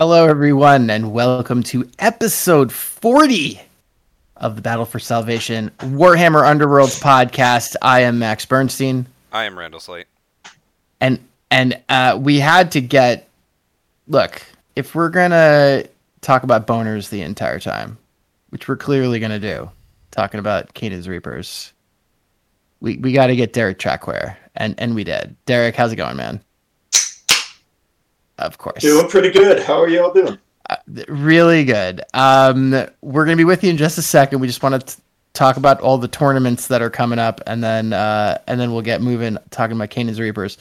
Hello, everyone, and welcome to episode 40 of the Battle for Salvation Warhammer Underworlds podcast. I am Max Bernstein. I am Randall Slate. And and uh, we had to get look, if we're gonna talk about boners the entire time, which we're clearly gonna do, talking about Kainan's Reapers, we, we gotta get Derek Traquiar. And and we did. Derek, how's it going, man? Of course. Doing pretty good. How are y'all doing? Uh, really good. Um, we're gonna be with you in just a second. We just want to talk about all the tournaments that are coming up, and then uh, and then we'll get moving talking about Kainan's Reapers.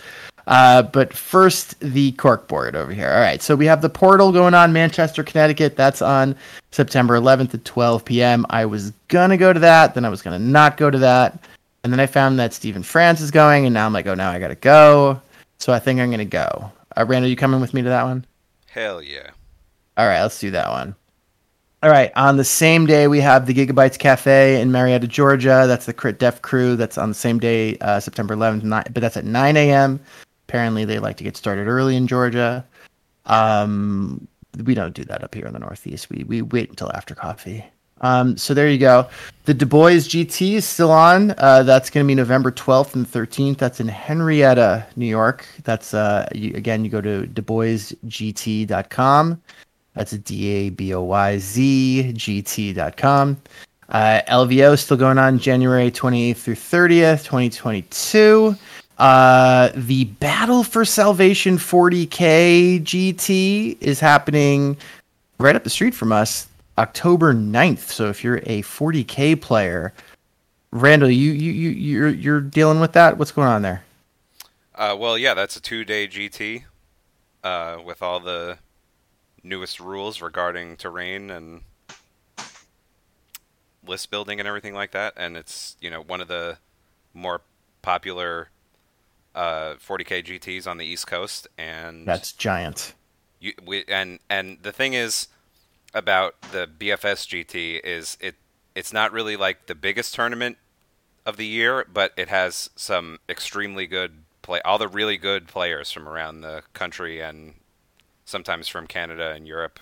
Uh, but first, the cork board over here. All right, so we have the portal going on, Manchester, Connecticut. That's on September 11th at 12 p.m. I was gonna go to that, then I was gonna not go to that, and then I found that Stephen France is going, and now I'm like, oh, now I gotta go. So I think I'm gonna go. Uh, Randall, you coming with me to that one? Hell yeah. All right, let's do that one. All right, on the same day we have the Giga-Bites Cafe in Marietta, Georgia. That's the Crit Def crew. That's on the same day, uh, September 11th, nine, but that's at 9 a.m. Apparently, they like to get started early in Georgia. Um, we don't do that up here in the Northeast. We we wait until after coffee. Um, so there you go. The Da Boyz GT is still on. Uh, that's going to be November 12th and 13th. That's in Henrietta, New York. That's uh, you, again, you go to DaBoyzGT.com. That's D A B O Y Z GT.com. Uh, LVO still going on January 28th through 30th, 2022. Uh, the Battle for Salvation 40K GT is happening right up the street from us October 9th. So if you're a 40k player, Randall, you you you you're you're dealing with that. What's going on there? Uh, well, yeah, that's a two-day GT uh, with all the newest rules regarding terrain and list building and everything like that. And it's you know one of the more popular uh, 40k GTS on the East Coast, and that's giant. You, we, and and the thing is about the BFS GT is it it's not really like the biggest tournament of the year, but it has some extremely good play all the really good players from around the country and sometimes from Canada and Europe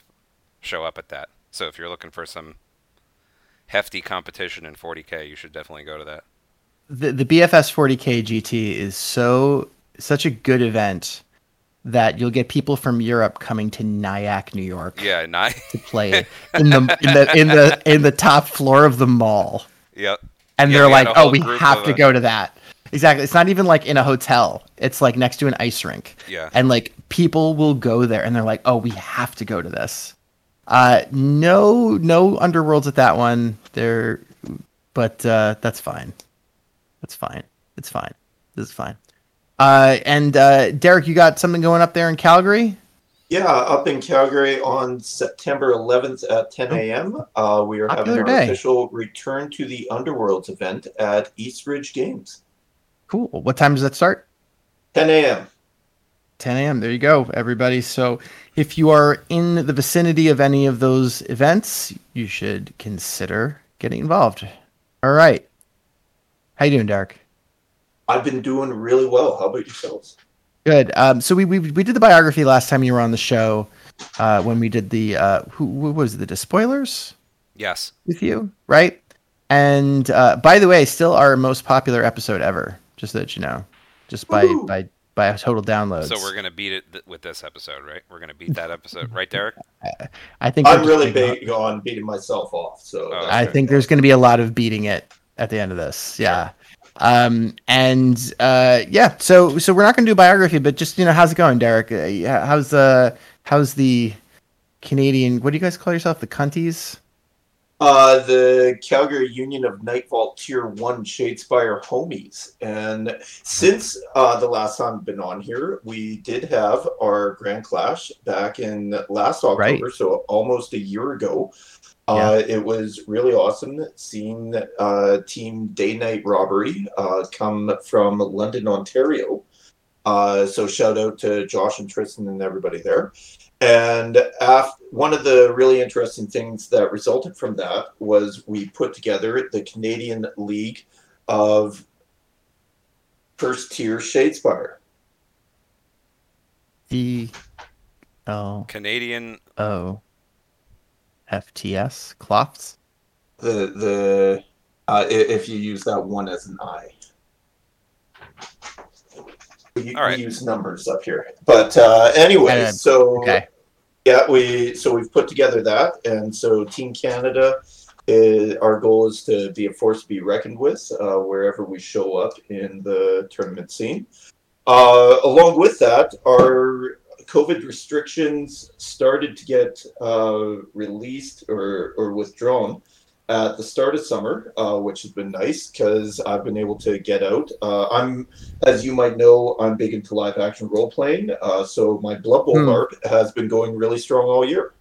show up at that. So if you're looking for some hefty competition in 40k, you should definitely go to that. The the BFS 40k GT is so such a good event that you'll get people from Europe coming to Nyack, New York. Yeah, Ny- to play in the in the in the in the top floor of the mall. Yep. And Yeah, they're like, "Oh, we have to it." go to that." Exactly. It's not even like in a hotel. It's like next to an ice rink. Yeah. And like people will go there and they're like, "Oh, we have to go to this." Uh no no underworlds at that one. There but uh that's fine. That's fine. It's fine. This is fine. Uh and uh Derek, you got something going up there in Calgary? Yeah, up in Calgary on September 11th at 10 a.m. Uh, we are having our day. official return to the Underworlds event at East Ridge Games. Cool. What time does that start? 10 a.m. 10 a.m. There you go, everybody. So if you are in the vicinity of any of those events, you should consider getting involved. All right. How you doing, Derek? I've been doing really well. How about yourselves? Good. Um, so we, we we did the biography last time you were on the show uh, when we did the uh, who, who was it, the despoilers Yes. with you, right? And uh, by the way, still our most popular episode ever. Just so that you know, just by Woohoo. by by total downloads. So we're gonna beat it th- with this episode, right? We're gonna beat that episode, right, Derek? I think I'm really just- big on beating myself off. So Oh, that's I think there's going to be a lot of beating it at the end of this. Yeah. Um, and uh, yeah, so so we're not going to do a biography, but just you know, how's it going, Derek? Uh, how's the how's the Canadian? What do you guys call yourself? The cunties? Uh, the Calgary Union of Night Vault Tier 1 Shadespire homies. And since uh, the last time I've been on here, we did have our Grand Clash back in last October, Right. so almost a year ago. Uh, it was really awesome seeing uh, Team Day Night Robbery uh, come from London, Ontario. Uh, so shout out to Josh and Tristan and everybody there. And af- one of the really interesting things that resulted from that was we put together the Canadian League of First Tier Shadespire. The L Canadian. O F T S cloths. The the uh, if you use that one as an I. We, All right. use numbers up here, but uh, anyway, Uh, so Okay. yeah, we so we've put together that, and so Team Canada, is, our goal is to be a force to be reckoned with uh, wherever we show up in the tournament scene. Uh, along with that, our COVID restrictions started to get uh, released or, or withdrawn at the start of summer, uh, which has been nice because I've been able to get out. Uh, I'm, as you might know, I'm big into live action role playing, uh, so my Blood Bowl Hmm. LARP has been going really strong all year.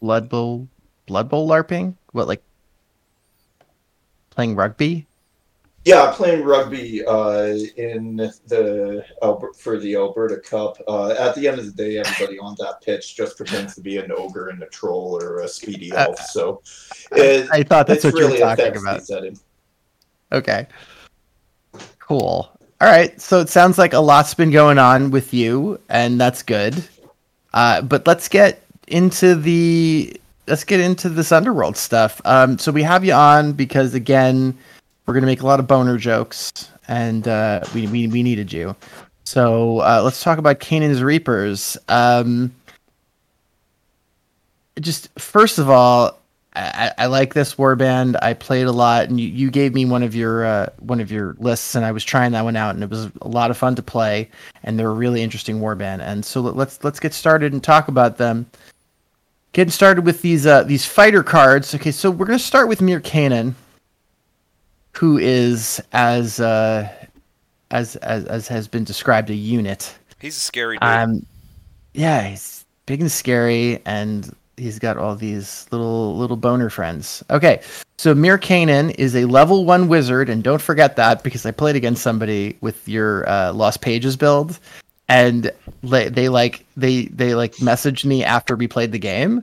Blood Bowl Blood Bowl LARPing? What like playing rugby? Yeah, playing rugby uh, in the Alber- for the Alberta Cup. Uh, at the end of the day, everybody on that pitch just pretends to be an ogre and a troll or a speedy Uh, elf. So it, I thought that's what you really were talking about. setting. Okay. Cool. All right. So it sounds like a lot's been going on with you, and that's good. Uh, but let's get into the let's get into this underworld stuff. Um, so we have you on because again, we're gonna make a lot of boner jokes, and uh, we, we we needed you. So uh, let's talk about Kainan's Reapers. Um, just first of all, I, I like this warband. I played a lot, and you, you gave me one of your uh, one of your lists, and I was trying that one out, and it was a lot of fun to play, and they're a really interesting warband. And so let- let's let's get started and talk about them. Getting started with these uh, these fighter cards. Okay, so we're gonna start with Mir Kainan, who is as uh, as as as has been described a unit. He's a scary dude. Um, yeah, he's big and scary, and he's got all these little little boner friends. Okay, so Mir Kainan is a level one wizard, and don't forget that because I played against somebody with your uh, Lost Pages build, and they, they like they they like messaged me after we played the game,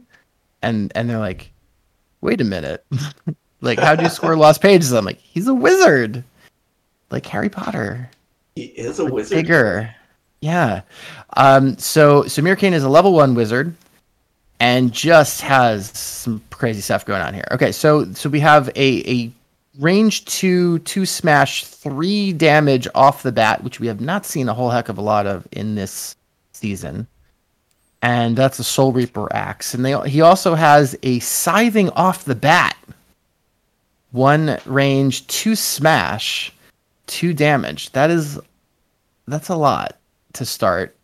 and and they're like, wait a minute, like how do you score Lost Pages? I'm like, he's a wizard, like Harry Potter He is a like, wizard. bigger. Yeah. Um, so Samir Kane is a level one wizard and just has some crazy stuff going on here. Okay, so so we have a a range two, two smash, three damage off the bat, which we have not seen a whole heck of a lot of in this season. And that's a Soul Reaper axe. And they he also has a scything off the bat. One range, two smash, two damage. That is that's a lot to start.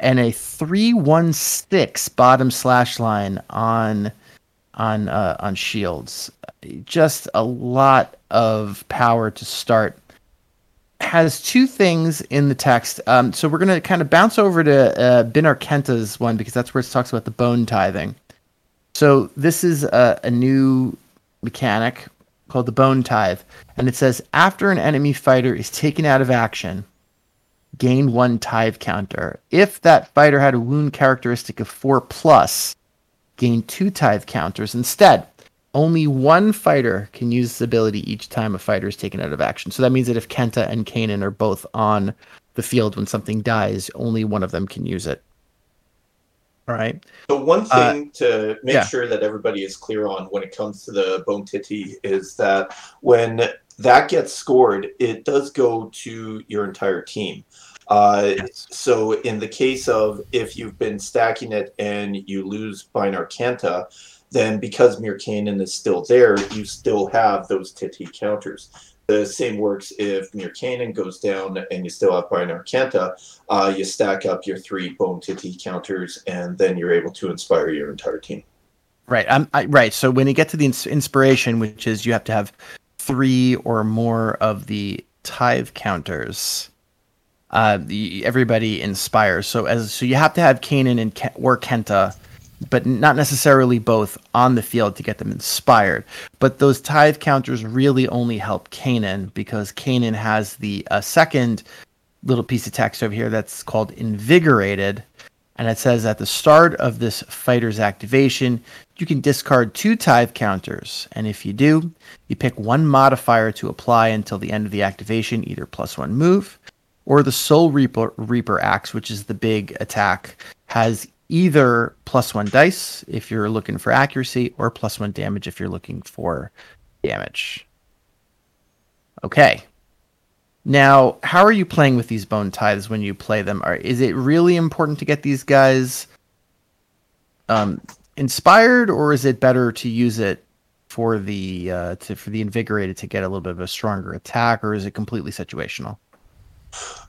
And a three one six bottom slash line on on uh, on shields. Just a lot of power to start. Has two things in the text. Um, so we're gonna kind of bounce over to uh, Binar Khenta's one because that's where it talks about the bone tithing. So this is a, a new mechanic called the bone tithe, and it says after an enemy fighter is taken out of action, gain one tithe counter. If that fighter had a wound characteristic of four plus, gain two tithe counters instead. Only one fighter can use this ability each time a fighter is taken out of action. So that means that if Khenta and Kainan are both on the field when something dies, only one of them can use it. All right. So one Uh, thing to make yeah. sure that everybody is clear on when it comes to the bone titty is that when that gets scored, it does go to your entire team. Uh, Yes. So in the case of if you've been stacking it and you lose Binar Khenta, then because Mir Kainan is still there, you still have those titty counters. The same works if Mir Kainan goes down and you still have Binar Khenta, uh, you stack up your three bone titty counters, and then you're able to inspire your entire team. Right. I'm I, right. So when you get to the ins- inspiration, which is you have to have three or more of the tithe counters, uh, the, everybody inspires. So as so you have to have Kainan and Ke- or Khenta, but not necessarily both on the field to get them inspired. But those tithe counters really only help Kainan because Kainan has the uh, second little piece of text over here that's called invigorated and it says at the start of this fighter's activation, you can discard two tithe counters. And if you do, you pick one modifier to apply until the end of the activation, either plus one move, or the Soul Reaper, Reaper axe, which is the big attack, has either plus one dice if you're looking for accuracy, or plus one damage if you're looking for damage. Okay. Now, how are you playing with these bone tithes when you play them? Are, is it really important to get these guys um, inspired, or is it better to use it for the uh, to, for the invigorated to get a little bit of a stronger attack, or is it completely situational?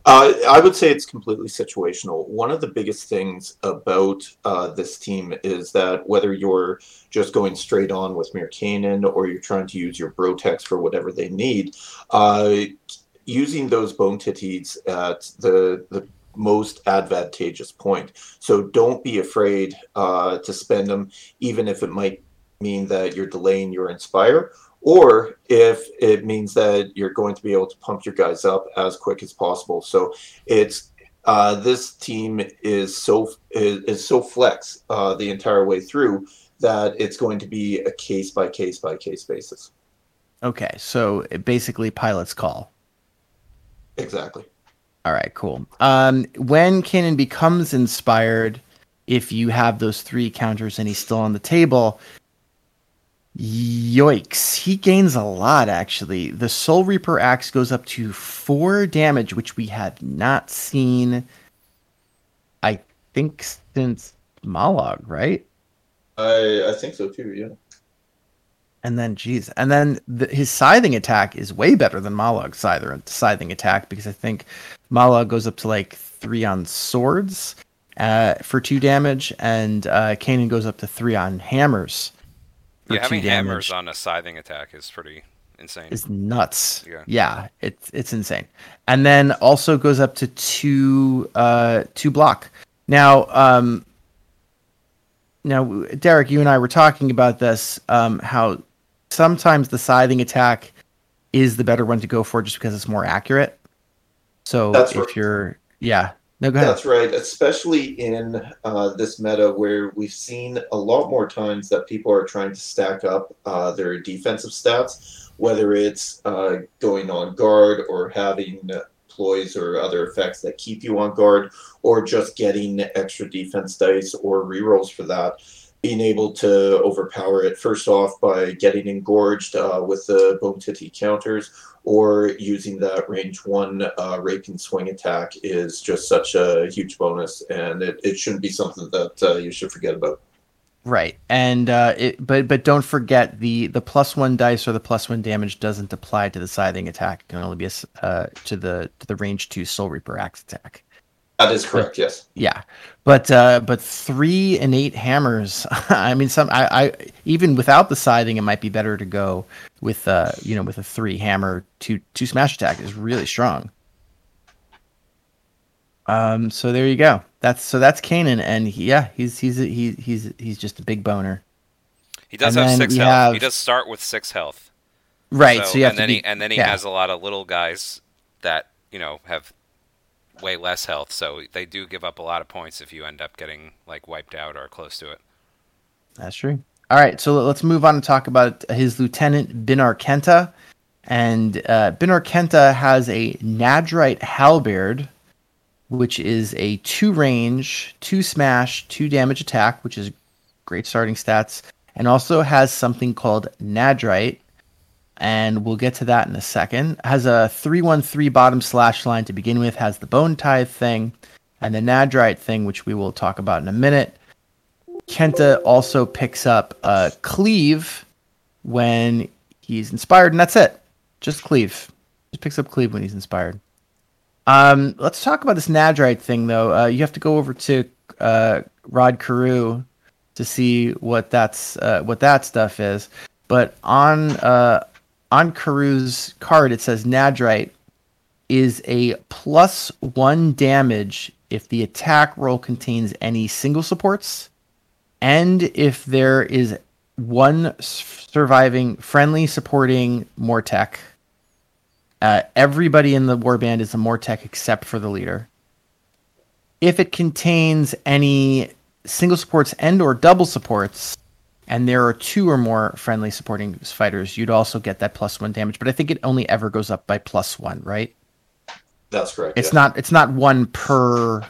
Uh, I would say it's completely situational. One of the biggest things about uh, this team is that whether you're just going straight on with Mir Kainan or you're trying to use your Brotex for whatever they need, uh, using those bone titties at the the most advantageous point. So don't be afraid uh, to spend them, even if it might mean that you're delaying your inspire, or if it means that you're going to be able to pump your guys up as quick as possible. So it's uh, this team is so is, is so flex uh, the entire way through that it's going to be a case by case by case basis. Okay, so basically, pilot's call. Exactly. All right, cool. Um, when Kainan becomes inspired, if you have those three counters and he's still on the table, Yoicks. He gains a lot, actually. The Soul Reaper axe goes up to four damage, which we have not seen, I think, since Mollog, right? I, I think so too, yeah. And then, geez, and then the, his scything attack is way better than Mollog's scything attack because I think Mollog goes up to like three on swords uh, for two damage, and uh, Kainan goes up to three on hammers yeah, having hammers on a scything attack is pretty insane. It's nuts. Yeah, yeah, it's it's insane. And then also goes up to two uh two block. Now, um, now Derek, you and I were talking about this. Um, how sometimes the scything attack is the better one to go for just because it's more accurate. So That's if right. you're yeah, no. That's right, especially in uh, this meta where we've seen a lot more times that people are trying to stack up uh, their defensive stats, whether it's uh, going on guard or having ploys or other effects that keep you on guard, or just getting extra defense dice or rerolls for that being able to overpower it first off by getting engorged uh, with the bone titty counters or using that range one uh, rape and swing attack is just such a huge bonus and it, it shouldn't be something that uh, you should forget about. Right and uh, it, but but don't forget the the plus one dice or the plus one damage doesn't apply to the scything attack. It can only be a, uh, to the to the range two soul reaper axe attack that is correct. But, yes. Yeah, but uh, but three and eight hammers. I mean, some I, I even without the scything, it might be better to go with uh you know with a three hammer two two smash attack is really strong. Um. So there you go. That's so that's Kainan, and he, yeah, he's he's he, he's he's just a big boner. He does and have six health. Have, he does start with six health. Right. So, so and then be, he and then he yeah. has a lot of little guys that you know have way less health, so they do give up a lot of points if you end up getting like wiped out or close to it. That's true. All right, so let's move on and talk about his lieutenant Binar Khenta. And uh, Binar Khenta has a Nadrite Halberd, which is a two range, two smash, two damage attack, which is great starting stats, and also has something called Nadirite, and we'll get to that in a second. Has a 313 bottom slash line to begin with, has the bone tithe thing, and the nadrite thing, which we will talk about in a minute. Khenta also picks up a cleave when he's inspired, and that's it. Just cleave. Just picks up cleave when he's inspired. Um, let's talk about this nadrite thing, though. Uh, you have to go over to uh, Rod Carew to see what that's uh, what that stuff is. But on uh, on Karu's card, it says Nadrite is a plus one damage if the attack roll contains any single supports, and if there is one surviving friendly supporting Mortek. Uh, everybody in the warband is a Mortek except for the leader. If it contains any single supports and or double supports, and there are two or more friendly supporting fighters, you'd also get that plus one damage. But I think it only ever goes up by plus one, right? That's correct. It's yeah. not it's not one per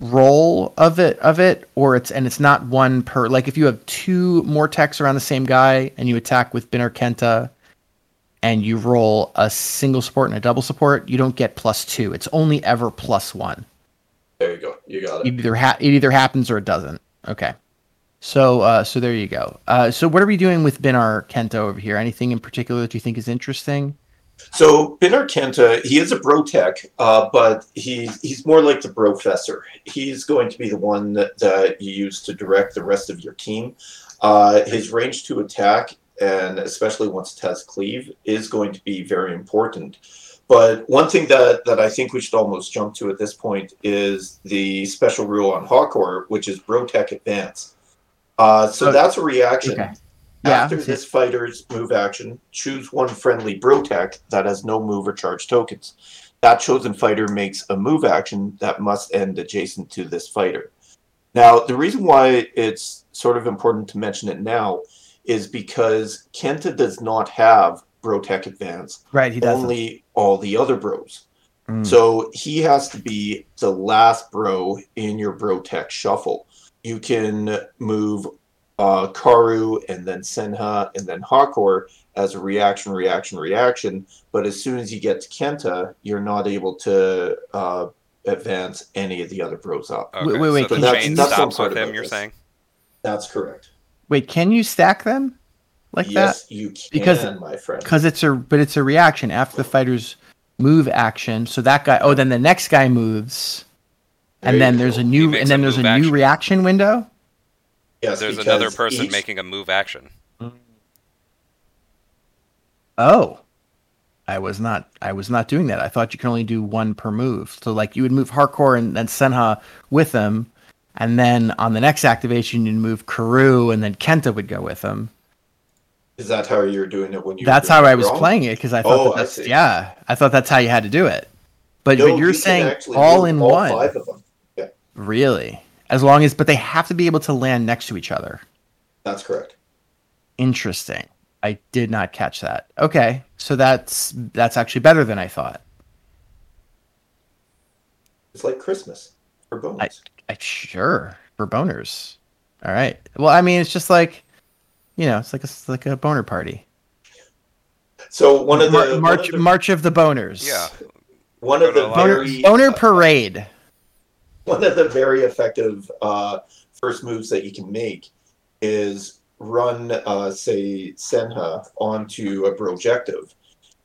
roll of it of it, or it's and it's not one per like if you have two Morteks around the same guy and you attack with Bin or Khenta and you roll a single support and a double support, you don't get plus two. It's only ever plus one. There you go. You got it. It either ha- it either happens or it doesn't. Okay. So uh, so there you go. Uh, so what are we doing with Binar Khenta over here? Anything in particular that you think is interesting? So Binar Khenta, he is a bro tech, uh, but he he's more like the professor. He's going to be the one that, that you use to direct the rest of your team. Uh, his range to attack, and especially once it has cleave, is going to be very important. But one thing that, that I think we should almost jump to at this point is the special rule on Hakor, which is bro tech advance. Uh, so Oh, that's a reaction. okay. Yeah, After this fighter's move action, choose one friendly Brotech that has no move or charge tokens. That chosen fighter makes a move action that must end adjacent to this fighter. Now, the reason why it's sort of important to mention it now is because Khenta does not have Brotech Advance, Right, he doesn't. only all the other bros. Mm. So he has to be the last bro in your bro tech shuffle. You can move uh, Karu and then Senha and then Hakor as a reaction, reaction, reaction. But as soon as you get to Khenta, you're not able to uh, advance any of the other bros up. Okay, Wait, wait, wait, So can the you- chain that's stops with him. You're this. saying? That's correct. Wait, can you stack them like that? yes, you can, Because- my friend. Because it's a but it's a reaction after the fighter's move action. So that guy. Oh, then the next guy moves, and then there's a new and then there's a new action. reaction window. Yes, There's another person each- making a move action. Oh, I was not. I was not doing that. I thought you could only do one per move. So like you would move Hakor and then Senha with them, and then on the next activation you'd move Karu and then Khenta would go with them. Is that how you're doing it when you? That's how I was playing it because I thought Oh, that that's see. yeah. I thought that's how you had to do it. But No, but you're you can saying actually all move in all one. Five of them. Yeah, Really? As long as, but they have to be able to land next to each other. that's correct. Interesting. I did not catch that. Okay, so that's that's actually better than I thought. It's like Christmas for boners. I sure for boners. All right. Well, I mean, it's just like, you know, it's like a it's like a boner party. so one of the Mar- one March of the, March of the boners. Yeah. one of the a lot. Boner, very boner uh, parade. One of the very effective uh, first moves that you can make is run, uh, say, Senha onto a projective,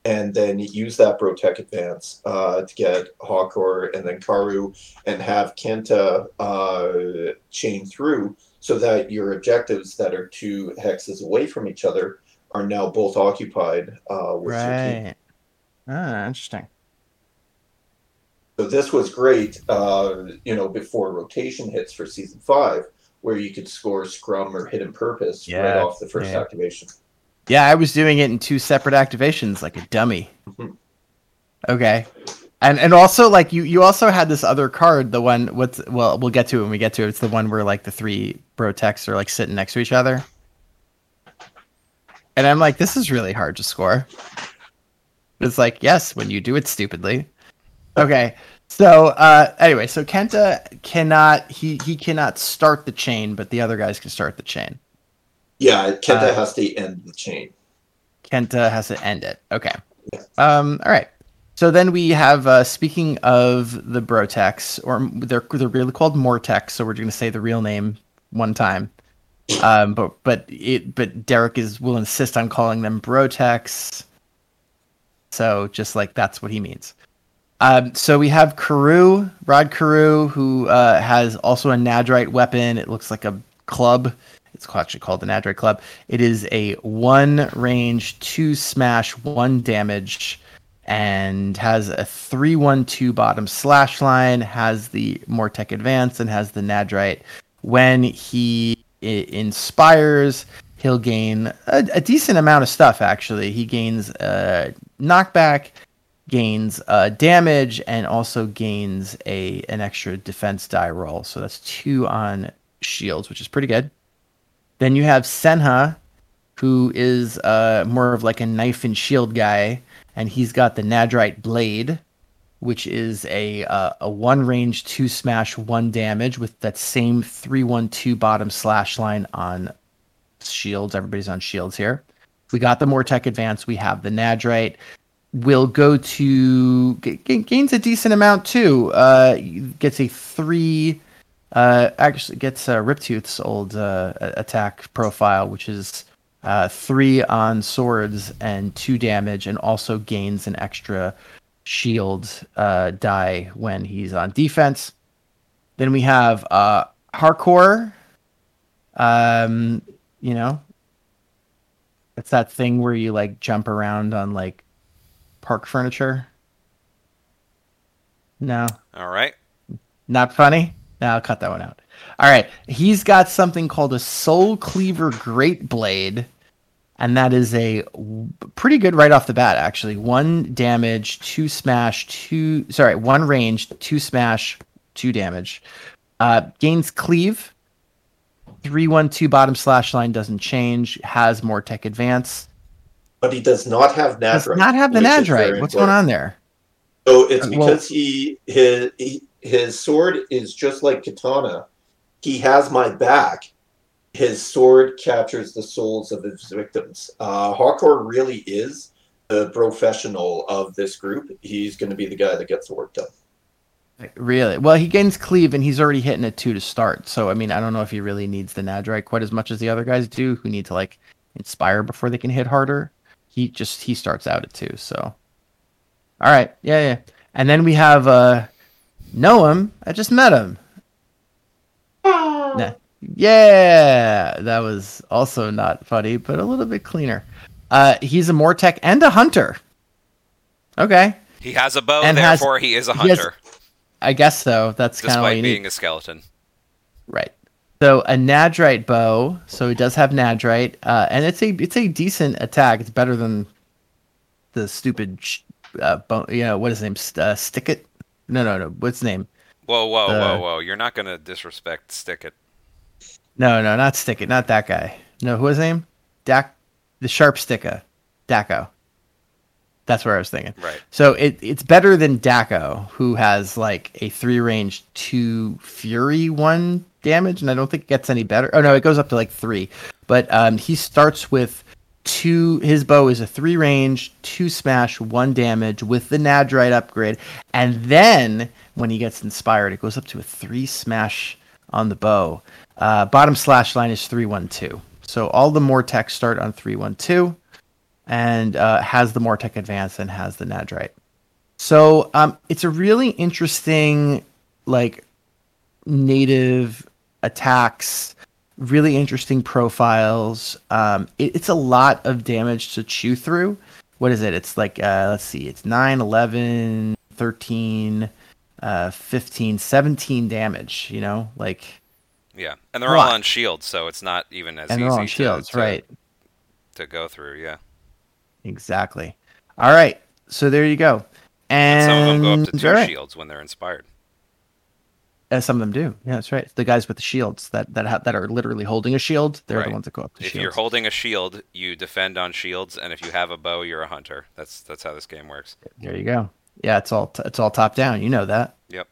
and then use that Protect advance uh, to get Hakor and then Karu, and have Khenta uh, chain through so that your objectives that are two hexes away from each other are now both occupied uh. Right. Ah, interesting. So this was great, uh, you know, before rotation hits for season five, where you could score scrum or hidden purpose right off the first yeah. activation. Yeah, I was doing it in two separate activations, like a dummy. Mhm. Okay. And and also like you you also had this other card, the one what's well we'll get to it when we get to it. It's the one where like the three bro techs are like sitting next to each other. And I'm like, this is really hard to score. It's like, yes, when you do it stupidly. Okay. So uh anyway, so Khenta cannot he he cannot start the chain, but the other guys can start the chain. Yeah, Khenta Uh, has to end the chain. Khenta has to end it. Okay. Yeah. Um. All right. So then we have. Uh, speaking of the Brotex, or they're they're really called Mortex, so we're going to say the real name one time. Um. But but it but Derek is will insist on calling them Brotex. So just like that's what he means. Um, so we have Carew, Rod Carew, who uh, has also a Nadrite weapon. It looks like a club. It's actually called the Nadrite Club. It is a one range, two smash, one damage, and has a three one two bottom slash line. Has the Mortek Advance and has the Nadrite. When he inspires, he'll gain a, a decent amount of stuff. Actually, he gains uh, knockback, gains uh, damage, and also gains a an extra defense die roll. So that's two on shields, which is pretty good. Then you have Senha, who is uh, more of like a knife and shield guy, and he's got the Nadrite blade. which is a uh, a one range, two smash, one damage with that same three one two bottom slash line on shields. Everybody's on shields here. We got the Mortek Advance. We have the Nadrite. Will go to g- gains a decent amount too. Uh, gets a three. Uh, actually gets uh, Riptooth's old uh, attack profile, which is uh, three on swords and two damage, and also gains an extra shield uh, die when he's on defense. Then we have uh, Hardcore. Um, you know, it's that thing where you like jump around on like park furniture. No. All right. Not funny? No, I'll cut that one out. All right. He's got something called a Soul Cleaver Great Blade. And that is a pretty good right off the bat, actually. One damage, two smash, two. Sorry, one range, two smash, two damage. Uh, gains cleave. 312 bottom slash line doesn't change. Has more tech advance. But he does not have Nadrite. Does not have the Nadrite. What's going on there? So it's because well, he his he, his sword is just like katana. He has my back. His sword captures the souls of his victims. Uh, Hakor really is the professional of this group. He's going to be the guy that gets the work done. Really? Well, he gains cleave and he's already hitting a two to start. So I mean, I don't know if he really needs the Nadrite quite as much as the other guys do, who need to like inspire before they can hit harder. He just he starts out at two. So, all right, yeah, yeah. And then we have uh Noam. I just met him. Nah. Yeah, that was also not funny, but a little bit cleaner. Uh, he's a Mortek and a hunter. Okay. He has a bow, and therefore has, he is a hunter. Has, I guess so. That's kind of despite being a skeleton. Right. So a Nadrite bow. So he does have Nadrite, uh, and it's a it's a decent attack. It's better than the stupid, uh, you know, what is his name? Uh, Stick it. No, no, no. What's his name? Whoa, whoa, whoa, whoa! You're not gonna disrespect Stick it. No, no, not Stick it. Not that guy. No, who was his name? Dak, the sharp sticker, Daco. That's where I was thinking. Right. So it it's better than Daco, who has like a three range two fury one damage, and I don't think it gets any better. Oh no, it goes up to like three. But um, he starts with two. His bow is a three range, two smash, one damage with the Nadrite upgrade, and then when he gets inspired, it goes up to a three smash on the bow. Uh, bottom slash line is three one two. So all the Mortek start on three one two and uh, has the Mortek Advance and has the Nadrite. So um, it's a really interesting, like, native attacks, really interesting profiles. Um, it, it's a lot of damage to chew through. What is it? It's like, uh, let's see, it's 9, 11, 13, uh, 15, 17 damage, you know? Like, yeah. And they're all on shields, so it's not even as and easy they're on shields, to, right. to go through, yeah. Exactly. All right. So there you go. And, and some of them go up to two right. shields when they're inspired. As some of them do. Yeah, that's right. The guys with the shields that that ha- that are literally holding a shield, they're right. the ones that go up to if shields. If you're holding a shield, you defend on shields, and if you have a bow, you're a hunter. That's that's how this game works. There you go. Yeah, it's all t- it's all top down. You know that. Yep.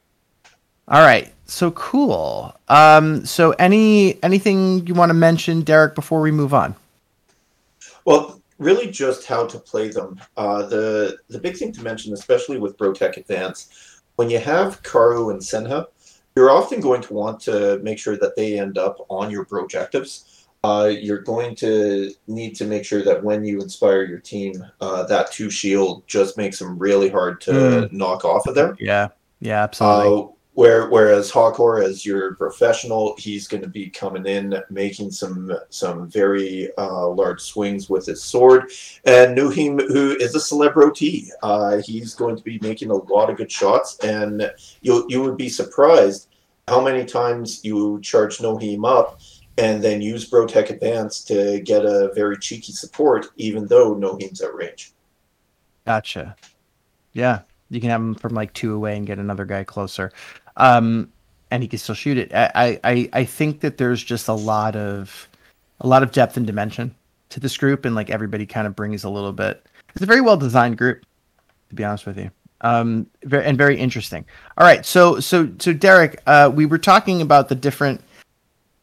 All right. So cool. Um. So any anything you want to mention, Derek, before we move on? Well, really just how to play them. Uh, the the big thing to mention, especially with Brotech Advance, when you have Karu and Senha, you're often going to want to make sure that they end up on your projectives. Uh, you're going to need to make sure that when you inspire your team, uh, that two shield just makes them really hard to mm. knock off of there. Yeah, yeah, absolutely. Where, whereas Hakor, as your professional, he's going to be coming in making some some very uh, large swings with his sword. And Nohem, who is a celebrity, uh, he's going to be making a lot of good shots. And you you would be surprised how many times you charge Nohem up and then use Brotech Advance to get a very cheeky support, even though Nohem's at range. Gotcha. Yeah, you can have him from like two away and get another guy closer um, and he can still shoot it. I, I I think that there's just a lot of a lot of depth and dimension to this group, and like everybody kind of brings a little bit. It's a very well designed group, to be honest with you. Um, very, and very interesting. All right, so so so Derek, uh, we were talking about the different,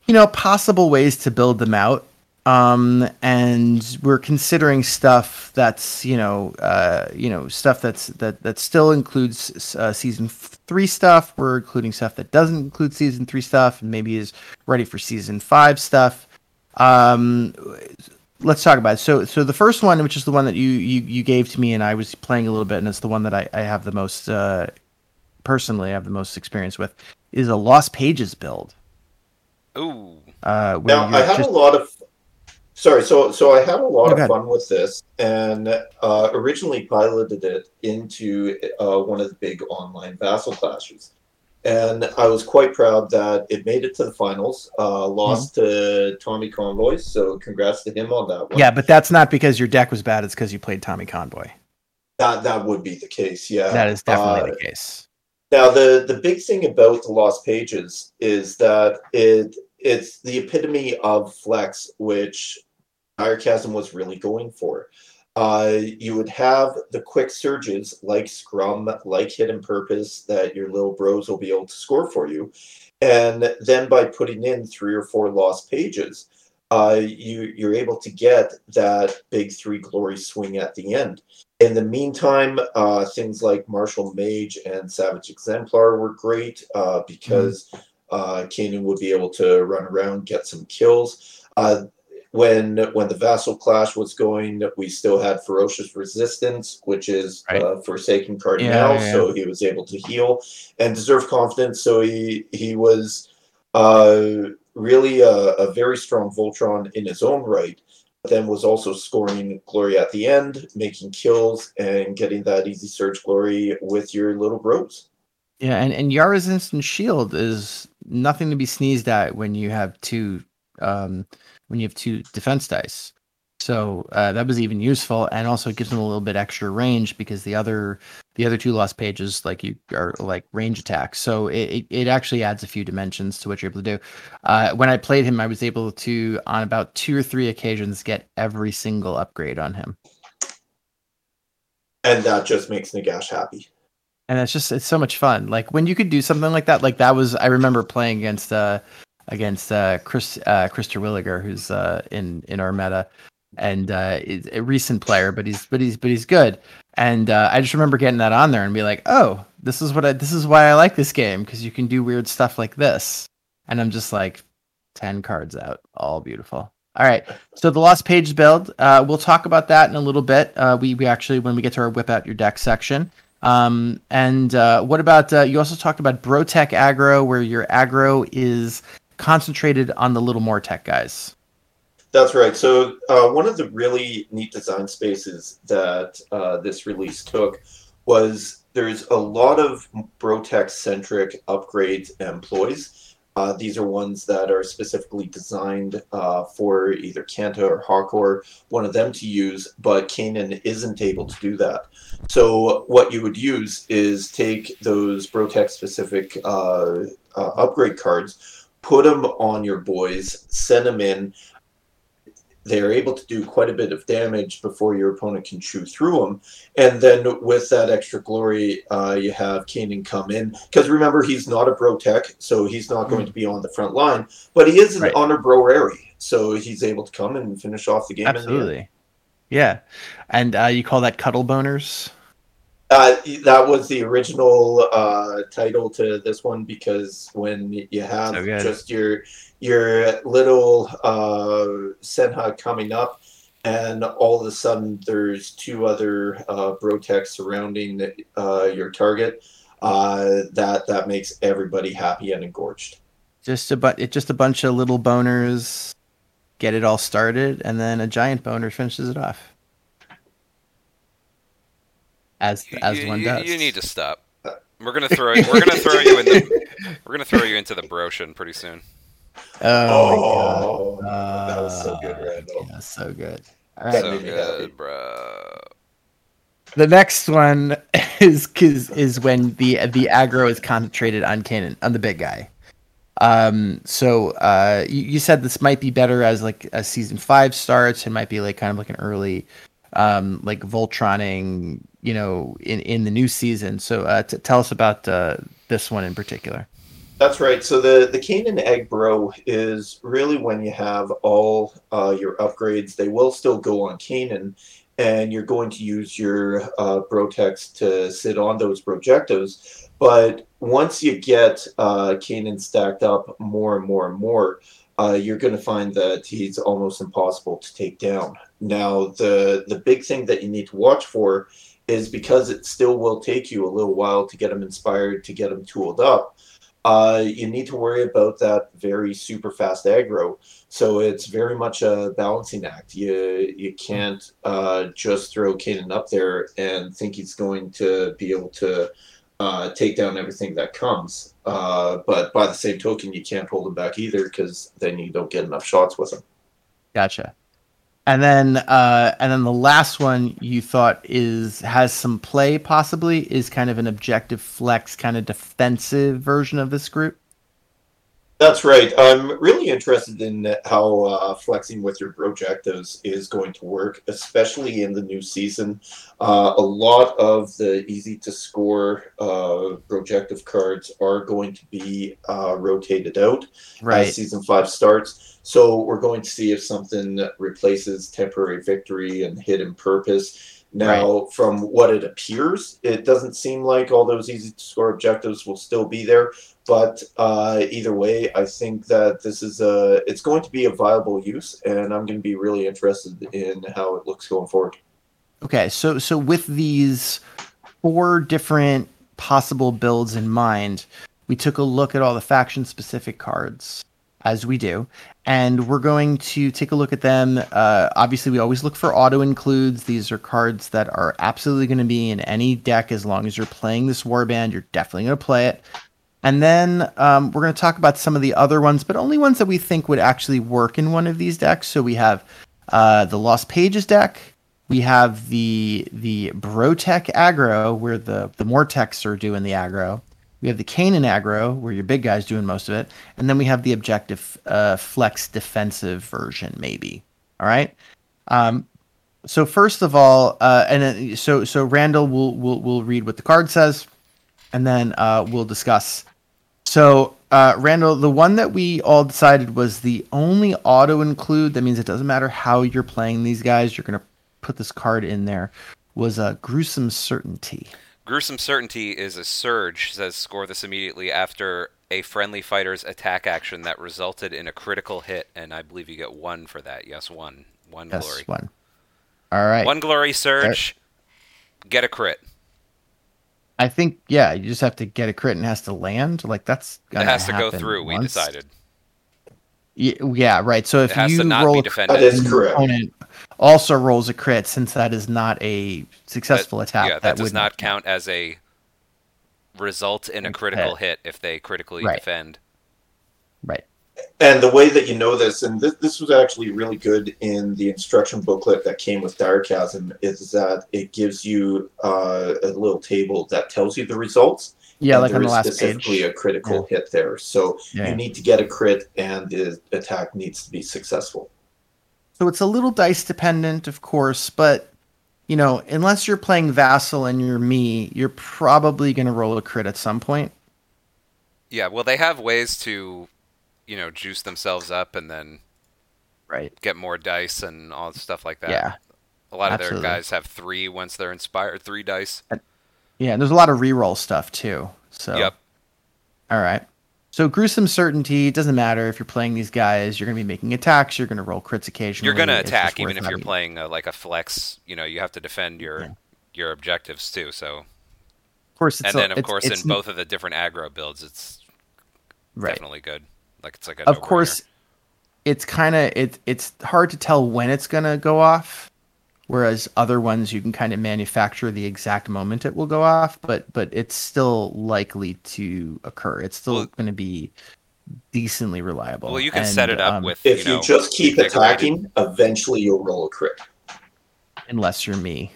you know, possible ways to build them out um, and we're considering stuff that's you know uh, you know stuff that's that that still includes uh, season three stuff. We're including stuff that doesn't include season three stuff, and maybe is ready for season five stuff. Um, let's talk about it. So so the first one, which is the one that you you, you gave to me, and I was playing a little bit, and it's the one that I, I have the most uh, personally I have the most experience with, is a Lost Pages build. Ooh. Uh, now I have just... a lot of Sorry, so so I had a lot of fun with this, and uh, originally piloted it into uh, one of the big online vassal clashes, and I was quite proud that it made it to the finals. Uh, lost mm-hmm. to Tommy Convoy, so congrats to him on that one. Yeah, but that's not because your deck was bad; it's because you played Tommy Convoy. That that would be the case. Yeah, that is definitely the uh, case. Now, the the big thing about the Lost Pages is that it it's the epitome of flex, which Chasm was really going for. Uh, you would have the quick surges like Scrum, like Hidden Purpose that your little bros will be able to score for you. And then by putting in three or four lost pages, uh, you, you're able to get that big three glory swing at the end. In the meantime, uh, things like Martial Mage and Savage Exemplar were great uh, because mm. uh, Kainan would be able to run around, get some kills. When when the vassal clash was going, we still had ferocious resistance, which is right. uh, Forsaken Cardinal, yeah, yeah, yeah. so he was able to heal and deserve confidence. So he he was uh, really a, a, very strong Voltron in his own right. But then was also scoring glory at the end, making kills and getting that easy surge glory with your little bros. Yeah, and and Yara's instant shield is nothing to be sneezed at when you have two um, when you have two defense dice. So uh, that was even useful, and also it gives them a little bit extra range because the other the other two lost pages like you are like range attacks. So it, it actually adds a few dimensions to what you're able to do. Uh, when I played him, I was able to on about two or three occasions get every single upgrade on him, and that just makes Nagash happy. And it's just it's so much fun. Like when you could do something like that. Like that was I remember playing against uh against uh, Chris uh, Chris Terwilliger, who's uh, in in our meta, and uh, a recent player, but he's but he's but he's good. And uh, I just remember getting that on there and be like, oh, this is what I this is why I like this game because you can do weird stuff like this. And I'm just like, ten cards out, all beautiful. All right, so the Lost Page build, uh, we'll talk about that in a little bit. Uh, we we actually when we get to our whip out your deck section. Um, and uh, what about uh, you also talked about Brotech aggro, where your aggro is concentrated on the little more tech guys. That's right. So uh, one of the really neat design spaces that uh, this release took was there's a lot of Brotech centric upgrades and employees. Uh, these are ones that are specifically designed uh, for either Khenta or Hakor, one of them to use, but Kainan isn't able to do that. So what you would use is take those Brotech specific uh, uh, upgrade cards, put them on your boys, send them in. They're able to do quite a bit of damage before your opponent can chew through them. And then with that extra glory, uh, you have Kainan come in. Because remember, he's not a bro tech, so he's not going to be on the front line, but he is an right. honor brorary. So he's able to come and finish off the game. Absolutely. Yeah. And uh, you call that cuddle boners? Uh, that was the original uh, title to this one because when you have so just your your little uh, Senha coming up, and all of a sudden there's two other uh, Brotech surrounding uh, your target, uh, that that makes everybody happy and engorged. Just a but just a bunch of little boners get it all started, and then a giant boner finishes it off as as you, one you, does. You need to stop. We're gonna throw we're gonna throw you in the we're gonna throw you into the broshin pretty soon. Oh, oh that was so good, Randall. Yeah, so good. All right, so good, bro. The next one is is is when the the aggro is concentrated on Kainan on the big guy. Um, so uh, you, you said this might be better as like a season five starts. It might be like kind of like an early um, like Voltroning, you know, in in the new season. So uh, t- tell us about uh, this one in particular. That's right. So the the Kainan Egg Bro is really when you have all uh, your upgrades. They will still go on Kainan, and you're going to use your uh, Brotex to sit on those projectives. But once you get uh, Kainan stacked up more and more and more, uh, you're going to find that he's almost impossible to take down. Now, the the big thing that you need to watch for is because it still will take you a little while to get him inspired, to get him tooled up. Uh, you need to worry about that very super fast aggro. So it's very much a balancing act. You you can't uh, just throw Kainan up there and think he's going to be able to uh, take down everything that comes. Uh, but by the same token, you can't hold them back either because then you don't get enough shots with them. Gotcha. And then, uh, and then the last one you thought is has some play possibly is kind of an objective flex, kind of defensive version of this group. That's right. I'm really interested in how uh, flexing with your projectives is going to work, especially in the new season. Uh, a lot of the easy to score uh, projective cards are going to be uh, rotated out Right. as season five starts. So we're going to see if something replaces temporary victory and hidden purpose. Now, from what it appears, it doesn't seem like all those easy to score objectives will still be there. But uh, either way, I think that this is a it's going to be a viable use, and I'm going to be really interested in how it looks going forward. Okay, so so with these four different possible builds in mind, we took a look at all the faction specific cards as we do, and we're going to take a look at them. Uh, obviously, we always look for auto includes. These are cards that are absolutely going to be in any deck as long as you're playing this warband. You're definitely going to play it. And then um, we're going to talk about some of the other ones, but only ones that we think would actually work in one of these decks. So we have uh, the Lost Pages deck. We have the the Brotech aggro, where the the Morteks are doing the aggro. We have the Kainan aggro, where your big guy's doing most of it, and then we have the objective uh, flex defensive version, maybe. All right. Um, so first of all, uh, and then, so so Randall will will will read what the card says, and then uh, we'll discuss. So uh, Randall, the one that we all decided was the only auto include. That means it doesn't matter how you're playing these guys. You're gonna put this card in there. Was a gruesome certainty. Gruesome Certainty is a surge, says score this immediately after a friendly fighter's attack action that resulted in a critical hit, and I believe you get one for that. Yes, one. One Yes, glory. one. All right. One glory surge, get a crit. I think yeah, you just have to get a crit and it has to land. Like that's It gonna has to go happen through, we once. decided. Y- Yeah, right. So if you to not roll a defended. That is correct. opponent also rolls a crit, since that is not a successful That- attack. yeah, that, does would not count as a result in a critical hit if they critically Right. defend. Right. And the way that you know this, and this, this was actually really good in the instruction booklet that came with Direchasm, is that it gives you uh, a little table that tells you the results. Yeah, and like on the is last specifically page. a critical hit there. So Yeah. you need to get a crit, and the attack needs to be successful. So it's a little dice dependent, of course, but you know, unless you're playing Vassal and you're me, you're probably going to roll a crit at some point. Yeah, well, they have ways to, you know, juice themselves up and then Right. get more dice and all stuff like that. Yeah. A lot of absolutely. their guys have three once they're inspired, three dice. Yeah, and there's a lot of reroll stuff too. So Yep. All right. So gruesome certainty it doesn't matter if you're playing these guys. You're going to be making attacks. You're going to roll crits occasionally. You're going to attack even if you're playing a, like a flex. You know, you have to defend your Yeah. your objectives too. So, Of course, it's and then of it's- course it's in both of the different aggro builds, it's right. definitely good. Like it's like a Of no-brainer. course, it's kind of it. It's hard to tell when it's going to go off. Whereas other ones you can kind of manufacture the exact moment it will go off, but but it's still likely to occur. It's still Well- going to be decently reliable. Well, you can And, set it up um, with If you you, just keep invigorated- attacking, eventually you'll roll a crit. unless you're me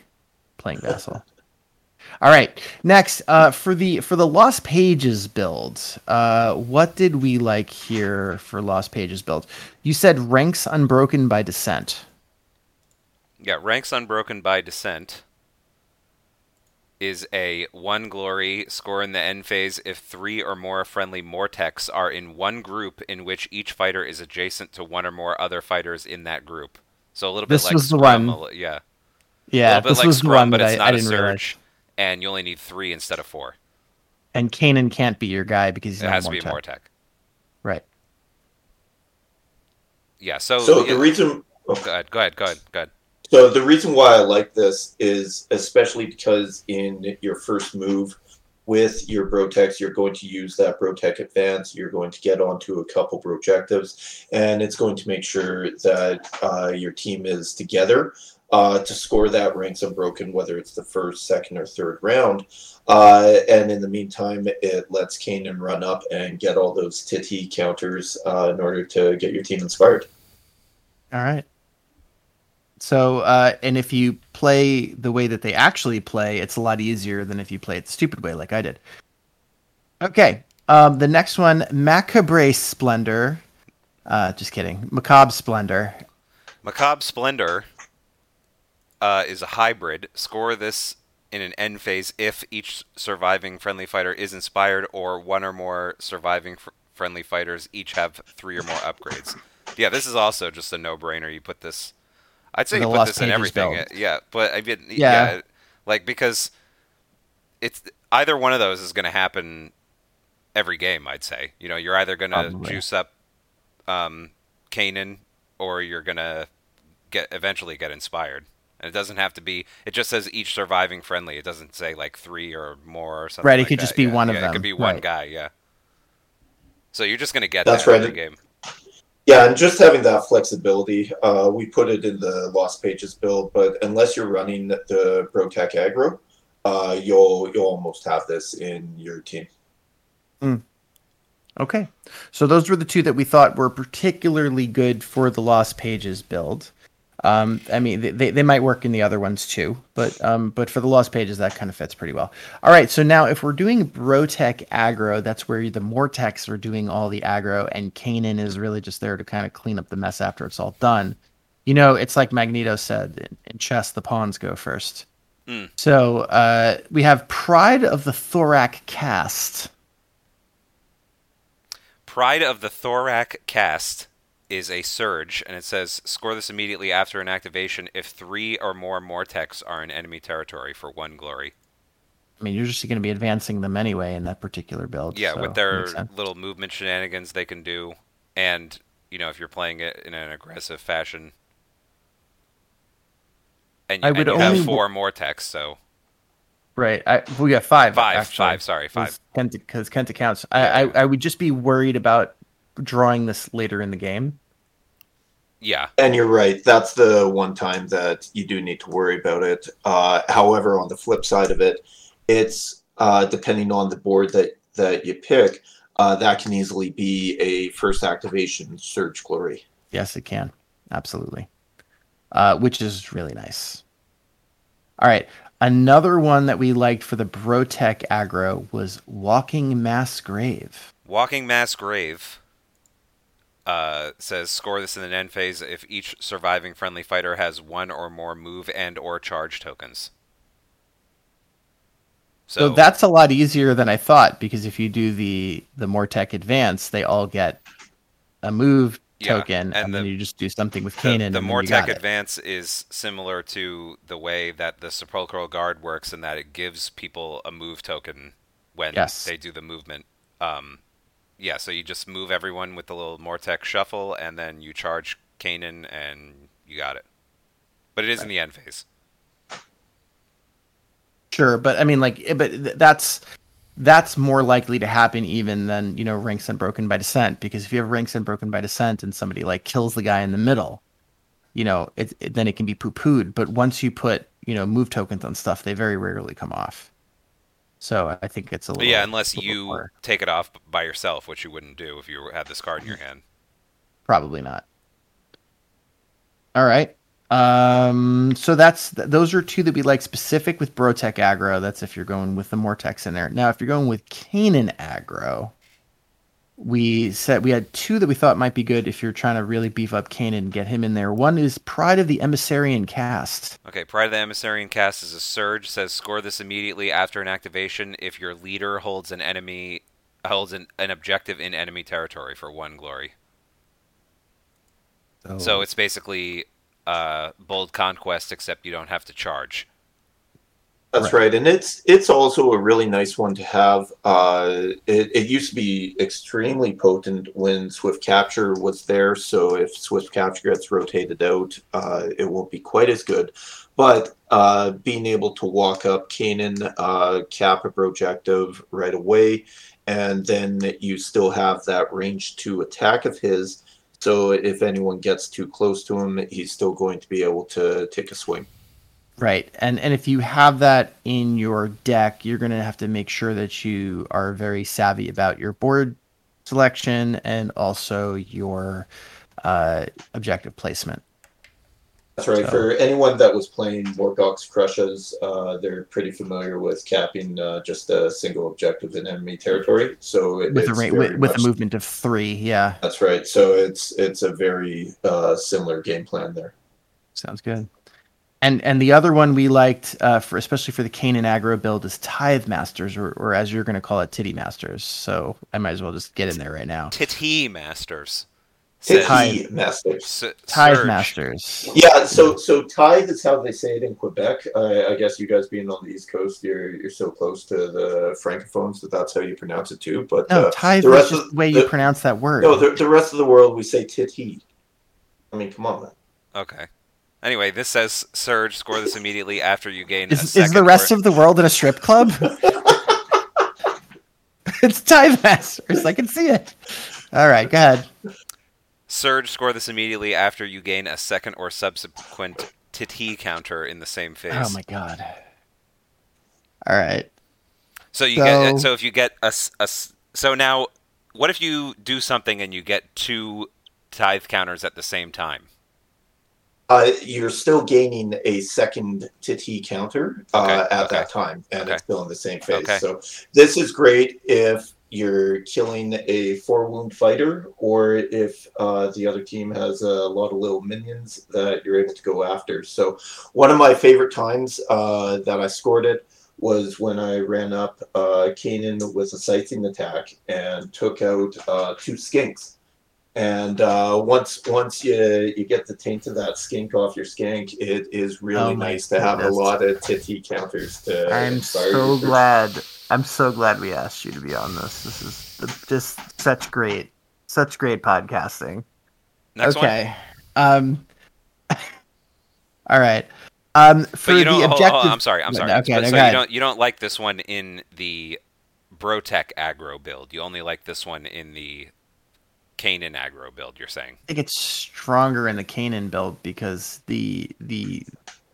playing Vassal. All right. Next, uh, for the for the Lost Pages build, uh, what did we like here for Lost Pages build? You said ranks unbroken by descent. Yeah, ranks unbroken by descent is a one glory score in the end phase if three or more friendly Morteks are in one group in which each fighter is adjacent to one or more other fighters in that group. So a little bit This like was the Scrum, one- a li- yeah, a Yeah, little bit this like was the Scrum, one but that it's I, not I a didn't surge, realize. and you only need three instead of four. And Kainan can't be your guy because he's It not has to be a Mortek. Mortec. Right. Yeah. So, So yeah, the reason go ahead. Go ahead. Go ahead. Go ahead. So the reason why I like this is especially because in your first move with your Brotex, you're going to use that Brotec advance. You're going to get onto a couple projectives, and it's going to make sure that uh, your team is together uh, to score that ranks unbroken, whether it's the first, second, or third round. Uh, and in the meantime, it lets Kainan run up and get all those titty counters uh, in order to get your team inspired. All right. So, uh, and if you play the way that they actually play, it's a lot easier than if you play it the stupid way, like I did. Okay. Um, the next one, Macabre Splendor. Uh, just kidding. Macabre Splendor. Macabre Splendor uh, is a hybrid. Score this in an end phase if each surviving friendly fighter is inspired, or one or more surviving fr- friendly fighters each have three or more upgrades. Yeah, this is also just a no-brainer. You put this. I'd say you put this in everything. build. Yeah, but I mean, Yeah. yeah, like because it's either one of those is going to happen every game. I'd say. You know, you're either going to juice up um, Kainan, or you're going to get eventually get inspired. And it doesn't have to be. It just says each surviving friendly. It doesn't say like three or more or something. Right, it like could that. just be Yeah, one of yeah, It them. could be one Right. guy. Yeah. So you're just gonna get That's that right. every game. Yeah, and just having that flexibility, uh, we put it in the Lost Pages build, but unless you're running the Brotec aggro, uh, you'll you'll almost have this in your team. Okay. So those were the two that we thought were particularly good for the Lost Pages build. Um, I mean, they- they, might work in the other ones too, but um, but for the Lost Pages, that kind of fits pretty well. All right, so now if we're doing Brotech aggro, that's where the Morteks are doing all the aggro, and Kainan is really just there to kind of clean up the mess after it's all done. You know, it's like Magneto said in, in chess, the pawns go first. Mm. So uh, we have Pride of the Thorac cast. Pride of the Thorac cast is a surge, and it says score this immediately after an activation if three or more Morteks are in enemy territory for one glory. I mean, you're just going to be advancing them anyway in that particular build. Yeah, so with their little movement shenanigans they can do, and you know if you're playing it in an aggressive fashion, and, I you- would and you have only- four Morteks, so right. I, we got five. five, actually, five, sorry, five. Because Khenta counts. I, I I would just be worried about drawing this later in the game. Yeah, And you're right, that's the one time that you do need to worry about it. Uh, however, on the flip side of it, it's uh, depending on the board that that you pick, uh, that can easily be a first activation surge glory. Yes, it can. Absolutely. Uh, which is really nice. All right. Another one that we liked for the Brotech aggro was Walking Mass Grave. Walking Mass Grave uh, says score this in an end phase if each surviving friendly fighter has one or more move and or charge tokens. So, that's a lot easier than I thought because if you do the the Mortek advance, they all get a move Yeah, token, and, and then you just do something with the, Kainan. the you Mortek advance is similar to the way that the Sepulchral Guard works in that it gives people a move token when Yes. they do the movement. Um, yeah, so you just move everyone with the little Mortek shuffle, and then you charge Kainan, and you got it. But it is in the end phase. Sure, but I mean, like, but that's that's more likely to happen even than you know ranks unbroken by descent because if you have ranks unbroken by descent and somebody like kills the guy in the middle, you know, it, it then it can be poo pooed. But once you put you know move tokens on stuff, they very rarely come off. So I think it's a little yeah, unless little you more- take it off by yourself, which you wouldn't do if you had this card in your hand. Probably not. All right. Um, so that's those are two that we like specific with Brotech aggro. That's if you're going with the Morteks in there. Now, if you're going with Kainan aggro, we said we had two that we thought might be good if you're trying to really beef up Kainan and get him in there. One is Pride of the Emissarian Cast. Okay, Pride of the Emissarian Cast is a surge. Says score this immediately after an activation if your leader holds an enemy holds an, an objective in enemy territory for one glory. Oh. So it's basically uh, bold conquest, except you don't have to charge. That's right. and it's it's also a really nice one to have. Uh, it, it used to be extremely potent when Swift Capture was there. So if Swift Capture gets rotated out, uh, it won't be quite as good. But uh, being able to walk up Kainan, uh, cap a projective right away, and then you still have that range to attack of his. So if anyone gets too close to him, he's still going to be able to take a swing. Right. And and if you have that in your deck, you're going to have to make sure that you are very savvy about your board selection and also your uh, objective placement. That's right. So- For anyone that was playing Morgok's Krushas, uh, they're pretty familiar with capping uh, just a single objective in enemy territory. So it, With a ra- with, with a movement of three, yeah, That's right. So it's it's a very uh, similar game plan there. sounds good. And and the other one we liked uh, for especially for the Kainan aggro build is Tithe Masters, or, or as you're going to call it, Titty Masters. So I might as well just get in there right now. Titty Masters. Tithe Masters. Tithe Masters. Yeah, so so tithe is how they say it in Quebec. Uh, I guess you guys being on the East Coast, you're you're so close to the francophones that that's how you pronounce it too. But No, uh, Tithe the is rest just of the way you the- pronounce that word. no, the, the rest of the world we say titty. I mean, come on, man. Okay. Anyway, this says Surge. Score this immediately after you gain. a Is, is the rest or- of the world in a strip club? it's Tithe Masters. I can see it. All right, go ahead. Surge. Score this immediately after you gain a second or subsequent Titty counter in the same phase. Oh my god. All right. So you get So- so if you get a, a so now what if you do something and you get two tithe counters at the same time? Uh, you're still gaining a second titty counter uh, Okay, at okay. that time, and Okay. it's still in the same phase. So this is great if you're killing a four wound fighter, or if uh, the other team has a lot of little minions that you're able to go after. So one of my favorite times uh, that I scored it was when I ran up uh, Kainan with a sightseeing attack and took out uh, two skinks. And uh, once once you you get the taint of that skink off your skank, it is really Oh nice to have a lot of titty counters to. I'm so your- glad. I'm so glad we asked you to be on this. This is the- just such great, such great podcasting. Next one. okay. Um. all right. Um. For But you the don't. hold- objective. hold on, I'm sorry. I'm sorry. okay, But no, so you don't you don't like this one in the Brotech aggro build. You only like this one in the Kainan aggro build. You're saying. I think it's stronger in the Kainan build because the the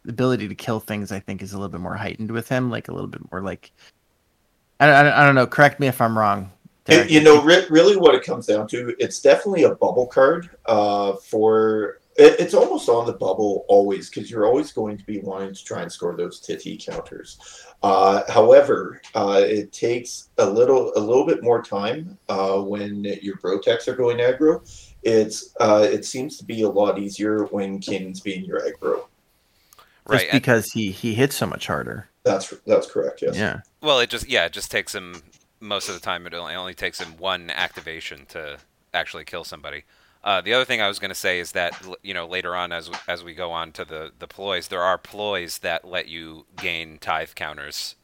ability to kill things I think is a little bit more heightened with him, like a little bit more like I don't, I don't, I don't know. Correct me if I'm wrong. It- Derek. you know, re- really, what it comes down to, it's definitely a bubble card. Uh, for it, it's almost on the bubble always because you're always going to be wanting to try and score those titty counters. Uh, however, uh, it takes a little a little bit more time uh, when your Brotex are going aggro. It's uh, it seems to be a lot easier when Kainan's being your aggro. Right. just and- because he he hits so much harder. That's that's correct. Yes. Yeah. Well, it just yeah, it just takes him most of the time. It only, it only takes him one activation to actually kill somebody. Uh, the other thing I was going to say is that you know later on as as we go on to the the ploys, there are ploys that let you gain tithe counters.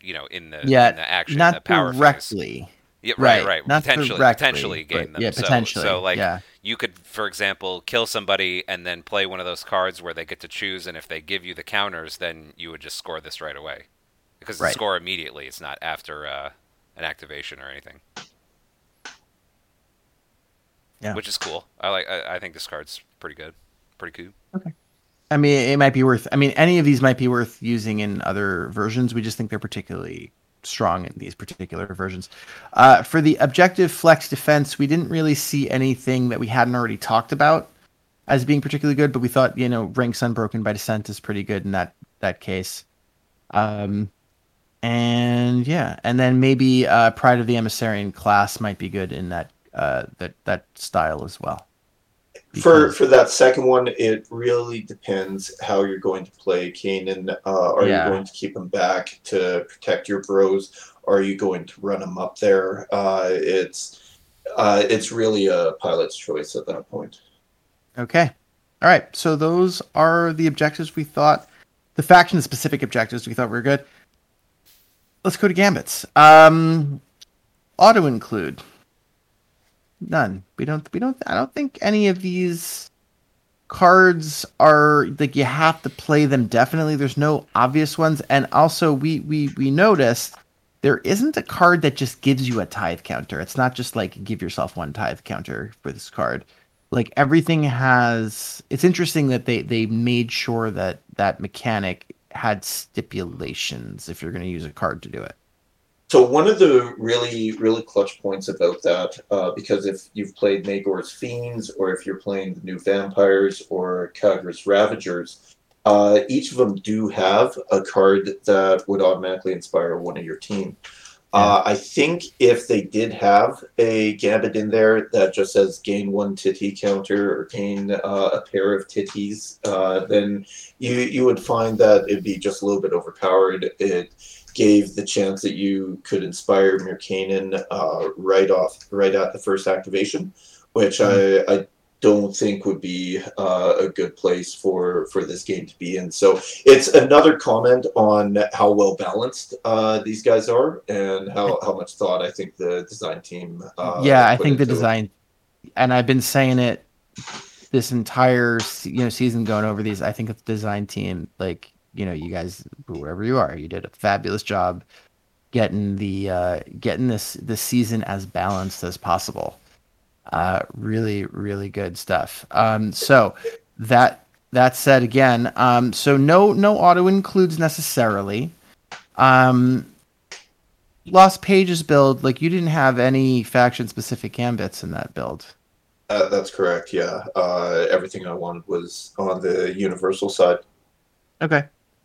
You know, in the Yeah, in the action, Not the power phase. directly. Yeah, right, Right. right. Not potentially, directly, potentially gain them. yeah, So- potentially, So, like, yeah. you could, for example, kill somebody and then play one of those cards where they get to choose, and if they give you the counters, then you would just score this right away, because Right. score immediately. It's not after uh, an activation or anything. Yeah. Which is cool. I like. I, I think this card's pretty good. Pretty cool. Okay. I mean, it might be worth. I mean, any of these might be worth using in other versions. We just think they're particularly strong in these particular versions. Uh, for the objective flex defense, we didn't really see anything that we hadn't already talked about as being particularly good, but we thought you know Ranks Unbroken by Descent is pretty good in that that case. Um, and yeah, and then maybe uh, Pride of the Emissarian class might be good in that uh, that that style as well. For for that second one, it really depends how you're going to play Kainan. Uh, are Yeah. you going to keep him back to protect your bros? Are you going to run him up there? Uh, it's uh, it's really a pilot's choice at that point. Okay. All right. So those are the objectives we thought, the faction specific objectives we thought were good. Let's go to gambits. Um, auto include. None. We don't. We don't. I don't think any of these cards are like you have to play them. Definitely, there's no obvious ones. And also, we we we noticed there isn't a card that just gives you a tithe counter. It's not just like give yourself one tithe counter for this card like everything has it's interesting that they they made sure that that mechanic had stipulations if you're going to use a card to do it So one of the really, really clutch points about that, uh, because if you've played Magore's Fiends, or if you're playing the new Vampires or Khagra's Ravagers, uh, each of them do have a card that would automatically inspire one of your team. Uh, I think if they did have a Gambit in there that just says gain one titty counter or gain uh, a pair of titties, uh, then you you would find that it'd be just a little bit overpowered. It gave the chance that you could inspire Mir Kainan uh, right off, right at the first activation, which I, I don't think would be uh, a good place for for this game to be in. So it's another comment on how well balanced uh, these guys are and how, how much thought I think the design team. Uh, yeah i think the into it. design and i've been saying it this entire you know season going over these i think the design team like you know you guys wherever you are you did a fabulous job getting the uh getting this this season as balanced as possible uh really really good stuff um so that that said again um so no no auto includes necessarily um lost pages build like you didn't have any faction specific gambits in that build Uh, that's correct. Yeah, uh, everything I wanted was on the universal side. Okay.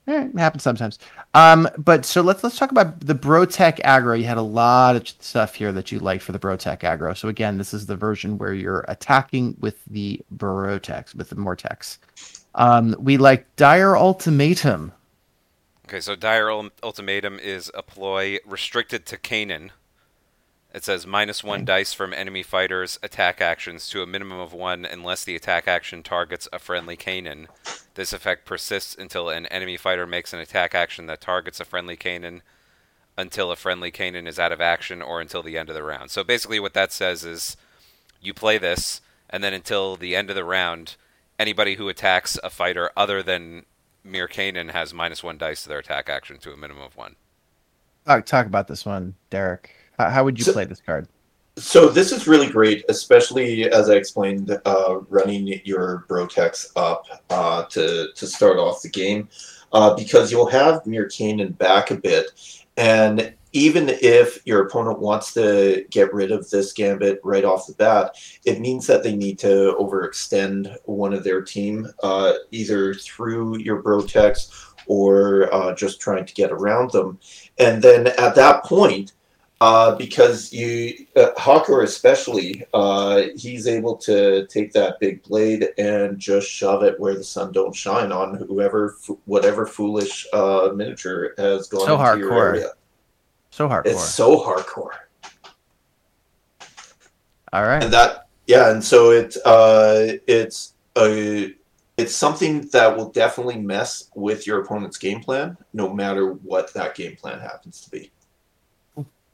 Eh, it happens sometimes. Um, but so let's let's talk about the Brotech aggro. You had a lot of stuff here that you liked for the Brotech aggro. So again, this is the version where you're attacking with the Brotex, with the Morteks. Um, we like Dire Ultimatum. Okay, so Dire Ultimatum is a ploy restricted to Kainan. It says minus one dice from enemy fighters' attack actions to a minimum of one unless the attack action targets a friendly Kainan. This effect persists until an enemy fighter makes an attack action that targets a friendly Kainan until a friendly Kainan is out of action or until the end of the round. So basically, what that says is you play this, and then until the end of the round, anybody who attacks a fighter other than Mir Kainan has minus one dice to their attack action to a minimum of one. Talk, talk about this one, Derek. How, would you So- play this card? So this is really great, especially as I explained, uh, running your Brotex up uh, to to start off the game, uh, because you'll have Mir Kainan back a bit, and even if your opponent wants to get rid of this gambit right off the bat, it means that they need to overextend one of their team, uh, either through your Brotex or uh, just trying to get around them, and then at that point uh, because you uh, Hakor especially uh, he's able to take that big blade and just shove it where the sun don't shine on whoever whatever foolish uh, miniature has gone So into your hardcore. area. So hardcore. It's so hardcore, All right. and that yeah, and so it uh, it's a it's something that will definitely mess with your opponent's game plan, no matter what that game plan happens to be.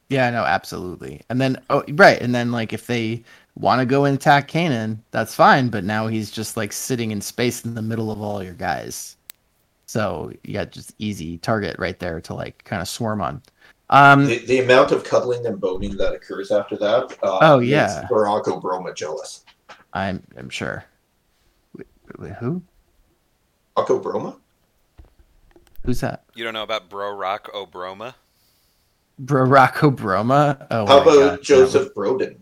Yeah, no, absolutely. And then, oh, right, and then like if they want to go and attack Kainan, that's fine. But now he's just like sitting in space in the middle of all your guys, so you got just easy target right there to like kind of swarm on. Um, The, the amount of cuddling and boning that occurs after that. Uh, Oh, yeah. Barack Obama jealous. I'm I'm sure. Wait, wait, who? Barack Obama? Who's that? You don't know about Bro Rock Obroma? Barack Obama. Oh, How about God, Joseph Broden?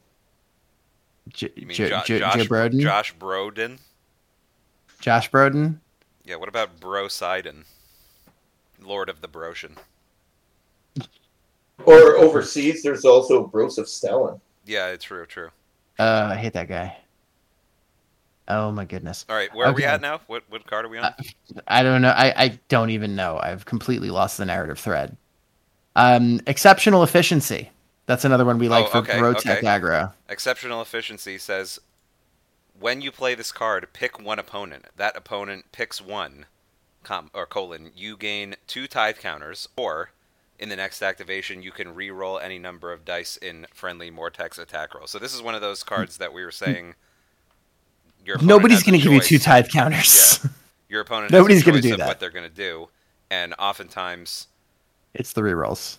J- You mean J- Jo- J- Josh, Joe Broden? Josh Broden? Josh Broden. Yeah, what about Bro Sidon? Lord of the Broshan. Or overseas, there's also Broseph Stalin. Yeah, it's true, true. Uh, I hate that guy. Oh my goodness. All right, where are we at now? What what card are we on? I don't know. I, I don't even know. I've completely lost the narrative thread. Um, exceptional efficiency. That's another one we like Oh, for okay, Brotech okay. aggro. Exceptional efficiency says when you play this card, pick one opponent. That opponent picks one, com, or colon. You gain two tithe counters, or in the next activation, you can re-roll any number of dice in friendly Morteks attack roll. So this is one of those cards that we were saying. Your Nobody's going to give you two tithe counters. Yeah. Your opponent Nobody's a gonna do that. what they're going to do, and oftentimes, it's the rerolls.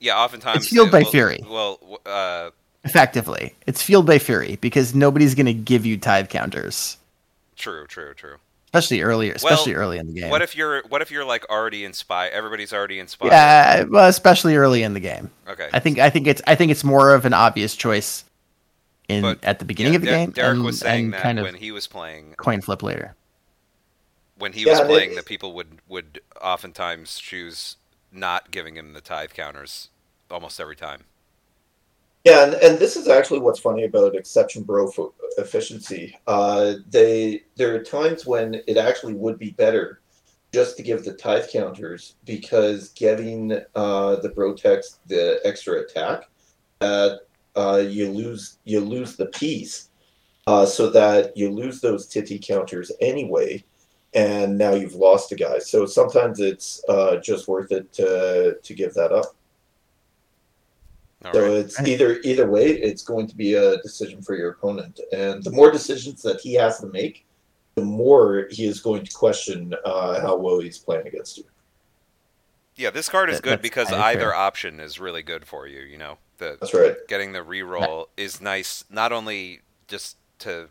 yeah, oftentimes It's fueled it by will- fury. Well, uh, Effectively, it's fueled by fury because nobody's going to give you tithe counters, true, true, true. especially earlier, especially Well, early in the game. What if you're what if you're like already inspired? Everybody's already inspired. yeah, well, especially early in the game. Okay. I think I think it's I think it's more of an obvious choice in But, at the beginning Yeah, of the Der- game. Derek and, was saying that kind of when he was playing, coin flip later. when he Yeah, was playing, it- that people would would oftentimes choose not giving him the tithe counters almost every time. Yeah, and, and this is actually what's funny about exception bro efficiency. Uh, they there are times when it actually would be better just to give the tithe counters because giving uh, the bro text the extra attack, uh, uh, you lose you lose the piece, uh, so that you lose those titty counters anyway, and now you've lost a guy. So sometimes it's uh, just worth it to to give that up. All So right. it's either either way, it's going to be a decision for your opponent, and the more decisions that he has to make, the more he is going to question uh, how well he's playing against you. Yeah, this card is That- good because kinda either option is really good for you. You know, the That's right. getting the reroll is nice. Not only just to,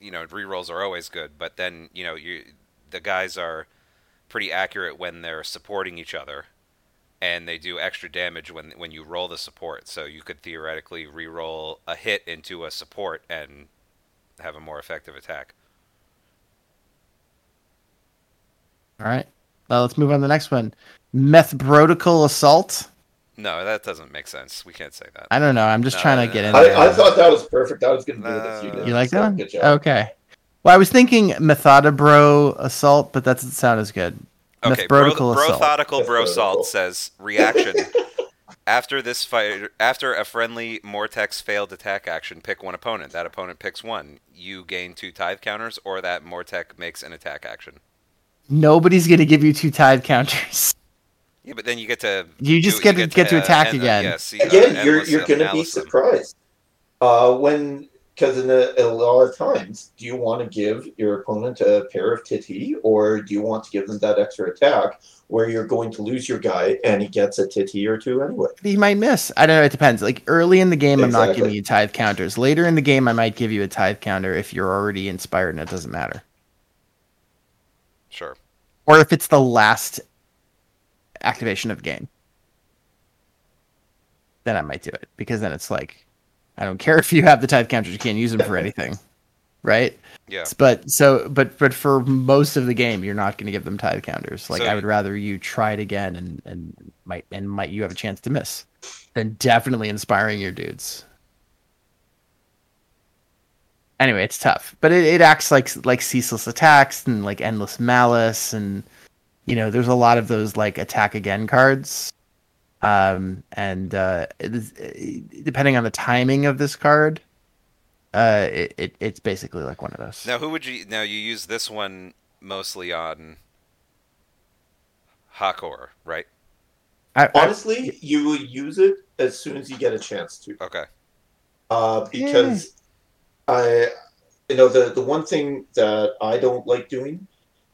you know, rerolls are always good, but then you know you the guys are pretty accurate when they're supporting each other, and they do extra damage when when you roll the support. So you could theoretically re-roll a hit into a support and have a more effective attack. All right. Now let's move on to the next one. Methbrodical assault. No, that doesn't make sense. We can't say that. I don't know. I'm just No, trying to get in I. I thought that was perfect. I was going to do this. You, did. you like that one? Good job. Okay. Well, I was thinking Methodabro assault, but that doesn't sound as good. Okay, bro, assault. brothodical bro Methbrodical. salt says reaction. after this fight, after a friendly Morteks failed attack action, pick one opponent. That opponent picks one. You gain two tithe counters, or that Mortek makes an attack action. Nobody's going to give you two tithe counters. Yeah, but then you get to You just do- get to- get to uh, attack end- uh, again. yeah, see, uh, Again, you're you're going to be surprised uh, when because in a, a lot of times, do you want to give your opponent a pair of titty, or do you want to give them that extra attack where you're going to lose your guy and he gets a titty or two anyway? He might miss. I don't know. It depends. Like early in the game, I'm not giving you tithe counters. Later in the game, I might give you a tithe counter if you're already inspired and it doesn't matter. Sure. Or if it's the last activation of the game. Then I might do it because then it's like, I don't care if you have the tithe counters, you can't use them for anything, right? Yeah. But so, but but for most of the game, you're not going to give them tithe counters. Like So- I would rather you try it again and and might and might you have a chance to miss, than definitely inspiring your dudes. Anyway, it's tough, but it, it acts like like ceaseless attacks and like endless malice, and you know there's a lot of those like attack again cards. Um, and uh, it is, depending on the timing of this card, uh, it, it it's basically like one of those. Now, who would you? Now you use this one mostly on Hakor, right? I, I- Honestly, you will use it as soon as you get a chance to. Okay. uh, because I, you know, the the one thing that I don't like doing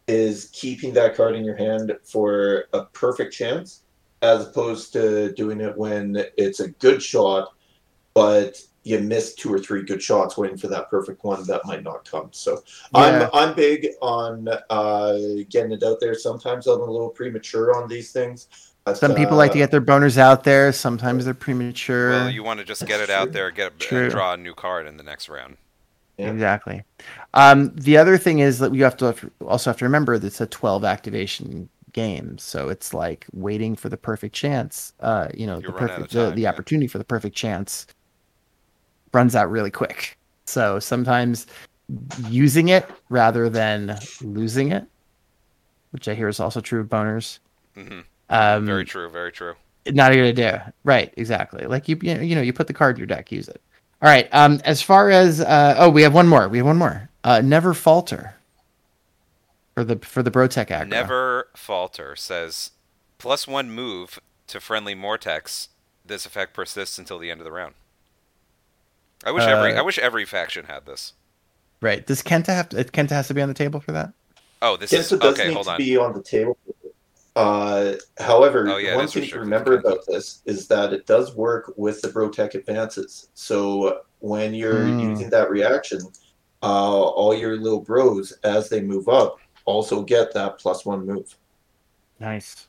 is keeping that card in your hand for a perfect chance, as opposed to doing it when it's a good shot, but you miss two or three good shots waiting for that perfect one that might not come. So Yeah. I'm I'm big on uh, getting it out there. Sometimes I'm a little premature on these things. but, some people like to uh, get their boners out there. Sometimes they're premature. Well, you want to just get it out there, get True. and draw a new card in the next round. Yeah. Exactly. Um, the other thing is that you have to also have to remember that it's a 12 activation game, so it's like waiting for the perfect chance. Uh, you know, You the run out of perfect the, time, the yeah. opportunity for the perfect chance runs out really quick. So sometimes using it rather than losing it, which I hear is also true of boners. hmm Um, Very true. Very true. not a good idea. Right, exactly. Like you, you know, you put the card in your deck, use it. All right. Um, as far as uh, oh, we have one more. We have one more. Uh, never falter. For the for the Brotech aggro. Never falter says plus one move to friendly Morteks. This effect persists until the end of the round. I wish every Uh, I wish every faction had this. Right. Does Khenta have to? Khenta has to be on the table for that. Oh, this Yes, is does okay. need Hold to on. be on the table. Uh, however, Oh, yeah, one it is thing to remember about this is that it does work with the Brotech advances. So when you're Hmm. using that reaction, uh, all your little bros, as they move up, also get that plus one move. Nice.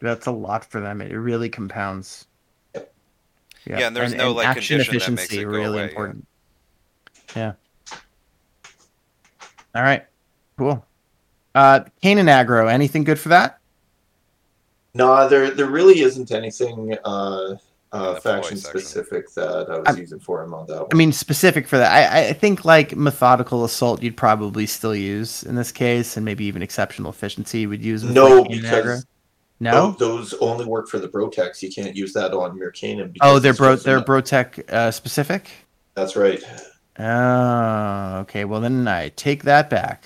That's a lot for them. It really compounds. Yeah, and there's no, like, action condition that makes efficiency it really away, important. Yeah. All right. Cool. Uh, Kanan aggro. Anything good for that? No, there there really isn't anything uh, uh, faction Floyd section. specific that I was I'm- using for him on that one. I mean, specific for that. I, I think like methodical assault, you'd probably still use in this case, and maybe even exceptional efficiency would use. with, no, like, because aggro. tho- no. those only work for the Brotex. You can't use that on Mir Kainan. Oh, they're bro. They're an- Brotech uh, specific. That's right. Oh, okay. Well, then I take that back.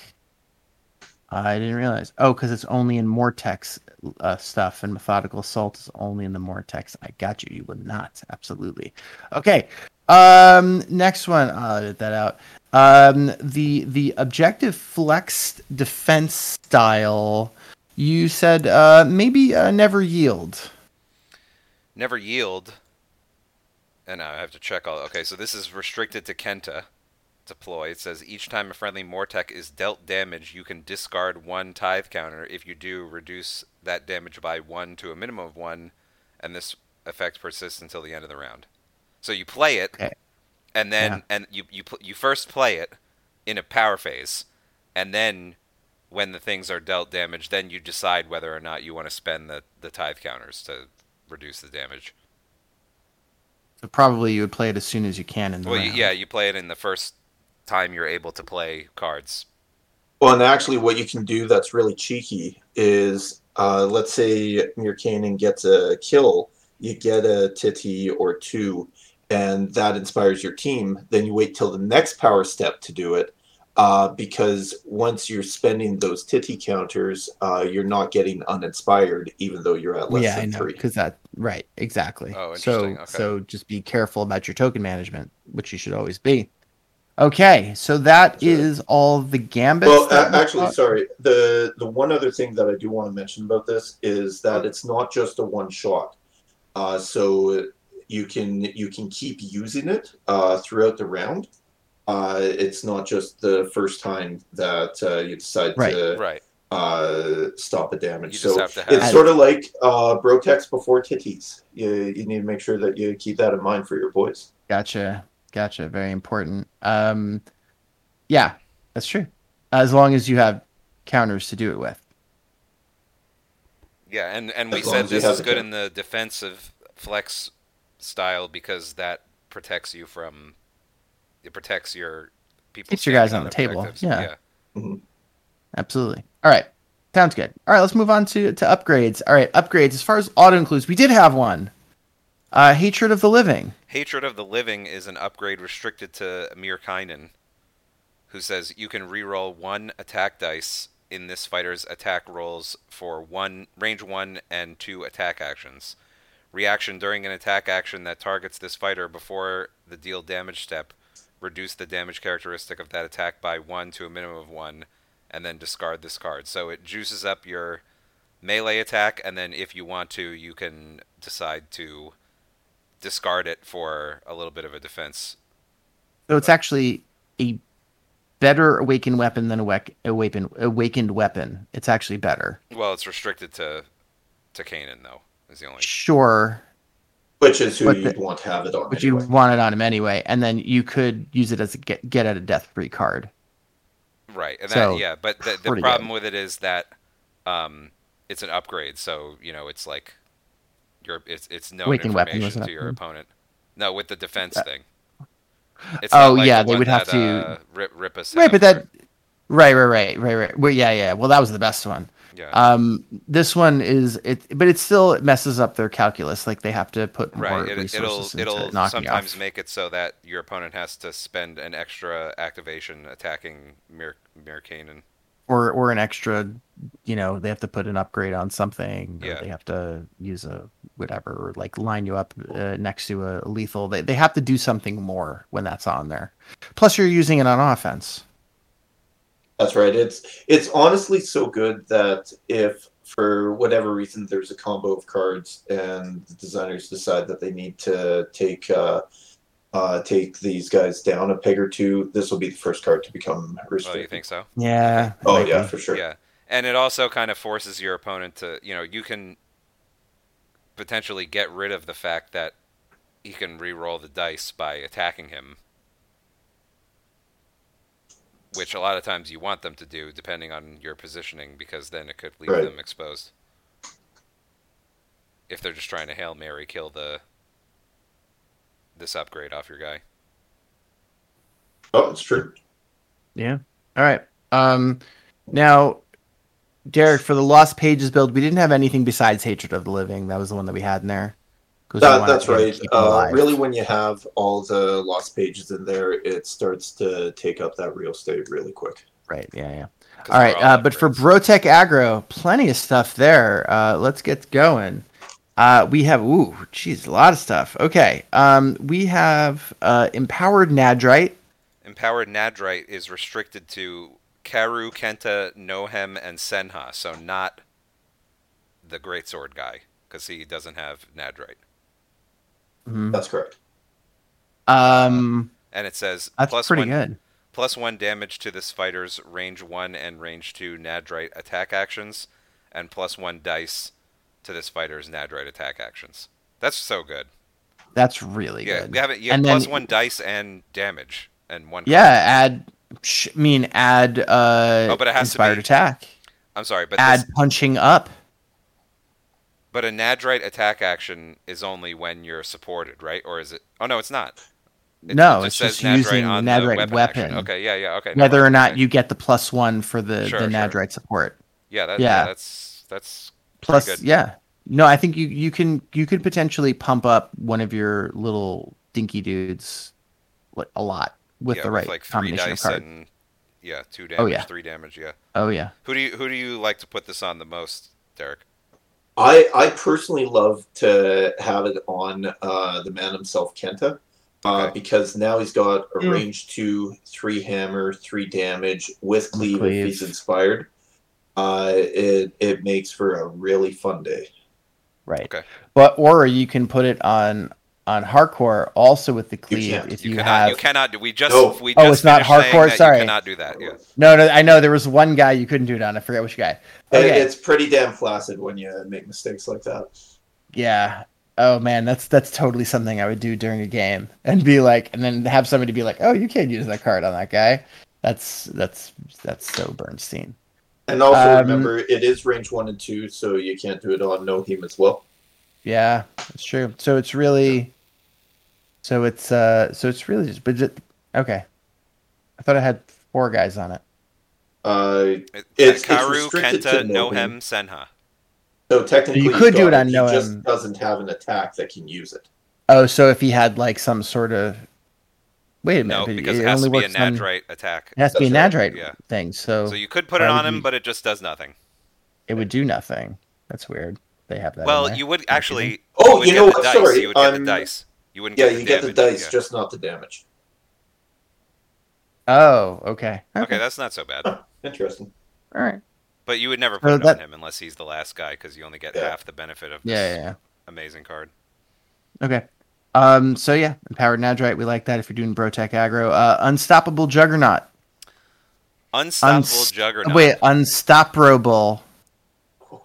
I didn't realize. Oh, because it's only in Morteks uh, stuff, and methodical assault is only in the Morteks. I got you. You would not. Absolutely. Okay. Um. Next one. I'll edit that out. Um. The the objective flexed defense style. You said uh maybe uh, never yield. Never yield. And I have to check all. Okay, so this is restricted to Khenta. Deploy. It says each time a friendly Mortek is dealt damage, you can discard one tithe counter. If you do, reduce that damage by one to a minimum of one, and this effect persists until the end of the round. So you play it, Okay. and then Yeah. and you you you first play it in a power phase, and then when the things are dealt damage, then you decide whether or not you want to spend the the tithe counters to reduce the damage. So probably you would play it as soon as you can in the Well, round. yeah, you play it in the first time you're able to play cards. Well, and actually, what you can do that's really cheeky is, uh, let's say Mir Kainan gets a kill, you get a titty or two, and that inspires your team. Then you wait till the next power step to do it, uh, because once you're spending those titty counters, uh, you're not getting uninspired, even though you're at less yeah, I know three. because that right exactly. Oh, so interesting, okay. so just be careful about your token management, which you should always be. Okay, so that That's is all the gambits. Well, a- actually, thought- sorry. The the one other thing that I do want to mention about this is that it's not just a one shot. Uh, so you can you can keep using it uh, throughout the round. Uh, it's not just the first time that uh, you decide Right. to Right. uh, stop a damage. You so just have have. it's sort of like uh, Brotex before titties. You you need to make sure that you keep that in mind for your boys. Gotcha, gotcha. Very important. Um, yeah, that's true. As long as you have counters to do it with. Yeah, and and we As long said this is good in the defensive flex style because that protects you from. It protects your people. Keeps your guys on the table, objectives. yeah. Absolutely. All right. Sounds good. All right, let's move on to, to upgrades. All right, upgrades. As far as auto includes, we did have one. Uh, Hatred of the Living. Hatred of the Living is an upgrade restricted to Amir Kainan, who says you can reroll one attack dice in this fighter's attack rolls for one range one and two attack actions. Reaction during an attack action that targets this fighter before the deal damage step, reduce the damage characteristic of that attack by one to a minimum of one, and then discard this card. So it juices up your melee attack, and then if you want to, you can decide to discard it for a little bit of a defense. So it's actually a better awakened weapon than a wec- awakened, awakened weapon. It's actually better. Well, it's restricted to to Kainan though. Is the only Sure, Which is who But you'd the- want to have it on. but anyway. you want it on him anyway, and then you could use it as a get, get out of death free card. right. And So, that, yeah, but the, the problem good. with it is that um, it's an upgrade. So you know, it's like your it's it's known was information to your opponent. No, with the defense Uh, thing. It's Oh, like yeah, the they would have that, to- uh, rip rip us. Right, but that right, right, right, right, right. Well, yeah, yeah. Well, that was the best one. yeah. Um, this one is it, but it still messes up their calculus. Like they have to put more Right. It, resources it'll into it'll sometimes off. make it so that your opponent has to spend an extra activation attacking Mir Mir Kainan. Or or an extra you know they have to put an upgrade on something or Yeah. they have to use a whatever or like line you up uh, next to a lethal they, they have to do something more when that's on there plus you're using it on offense That's right. It's it's honestly so good that if for whatever reason there's a combo of cards and the designers decide that they need to take uh, uh, take these guys down a peg or two, this will be the first card to become Oh, you think so? yeah Oh yeah, be. for sure. Yeah, and it also kind of forces your opponent to, you know, you can potentially get rid of the fact that he can re-roll the dice by attacking him, which a lot of times you want them to do, depending on your positioning, because then it could leave Right. them exposed. If they're just trying to hail mary kill the this upgrade off your guy. Oh, it's true. yeah all right um now derek for the lost pages build we didn't have anything besides hatred of the living that was the one that we had in there. we That, that's right. Uh, really, when you have all the lost pages in there, it starts to take up that real estate really quick. right yeah yeah 'cause All right, they're uh, but for upgrades. Brotech Agro, plenty of stuff there. Uh, let's get going. Uh, we have, ooh, geez, a lot of stuff. Okay, um, we have uh, Empowered Nadrite. Empowered Nadrite is restricted to Karu, Khenta, Nohem, and Senha, so not the Great Sword guy, because he doesn't have Nadrite. Mhm. That's correct. Um, And it says that's plus pretty one, good. plus one damage to this fighter's range one and range two Nadrite attack actions, and plus one dice to this fighter's Nadrite attack actions. That's so good. That's really Yeah, good. you have it. You have And plus then- one dice and damage, and one. Yeah, add, sh- I mean, add uh, Oh, but it has to Inspired be- Attack. I'm sorry, but Add this, Punching Up. but a Nadrite attack action is only when you're supported, right? Or is it? Oh no, it's not. It- No, it it's says just using on the the Nadrite weapon. weapon. Okay, yeah, yeah, okay. Whether or not okay. you get the plus one for the, Sure, the sure. Nadrite support. Yeah, that, Yeah. yeah, that's that's Plus, good. yeah. No, I think you you can you could potentially pump up one of your little dinky dudes like, a lot with yeah, the right like three combination of dice cards. and yeah, two damage, Oh, yeah. three damage. Yeah. Oh yeah. Who do you who do you like to put this on the most, Derek? I I personally love to have it on uh, the man himself, Khenta, uh, Okay. because now he's got a Mm. range two, three hammer, three damage with cleave, cleave. if he's inspired. Uh, it it makes for a really fun day. Right. Okay. But or you can put it on on Hakor also with the cleave can't. if You, you, cannot. have You cannot. do- We just. No. We Oh, it's not Hakor? Sorry. You cannot do that. Yeah. No, no, I know there was one guy you couldn't do it on. I forget which guy. It- Okay. It's pretty damn flaccid when you make mistakes like that. Yeah. Oh man, that's that's totally something I would do during a game and be like, and then have somebody be like, "Oh, you can't use that card on that guy." That's that's that's so Bernstein. And also Um, remember, it is range one and two, so you can't do it on Nohem as well. Yeah, that's true. So it's really, so it's uh, so it's really just, but it, okay. I thought I had four guys on it. Uh, It- It's- it's Karu, restricted Khenta, to Nohem. Nohem, Senha. so technically, You he's could do got it on He no just doesn't have an attack that can use it. Oh, so if he had like some sort of, wait a minute, No, because it it has only to be a works on- attack. It has to be a That's Nadrite yeah. thing, so, So you could put it on him, you- but it just does nothing. it would do nothing. That's weird. They have that. Well, you would actually. Oh, would you get know the what? Dice. Sorry, You would get um, the dice. You wouldn't Yeah, get you the get the dice, yeah. just not the damage. Oh, okay. Okay, that's not so bad. Huh, interesting. All right. But you would never So put it that- on him unless he's the last guy, because you only get Yeah. half the benefit of this Yeah, yeah, amazing card. Okay. Um. So yeah, empowered Nadrite. We like that if you're doing Brotech aggro. Uh, unstoppable Juggernaut. Unstoppable Unst- Juggernaut. Wait, unstoppable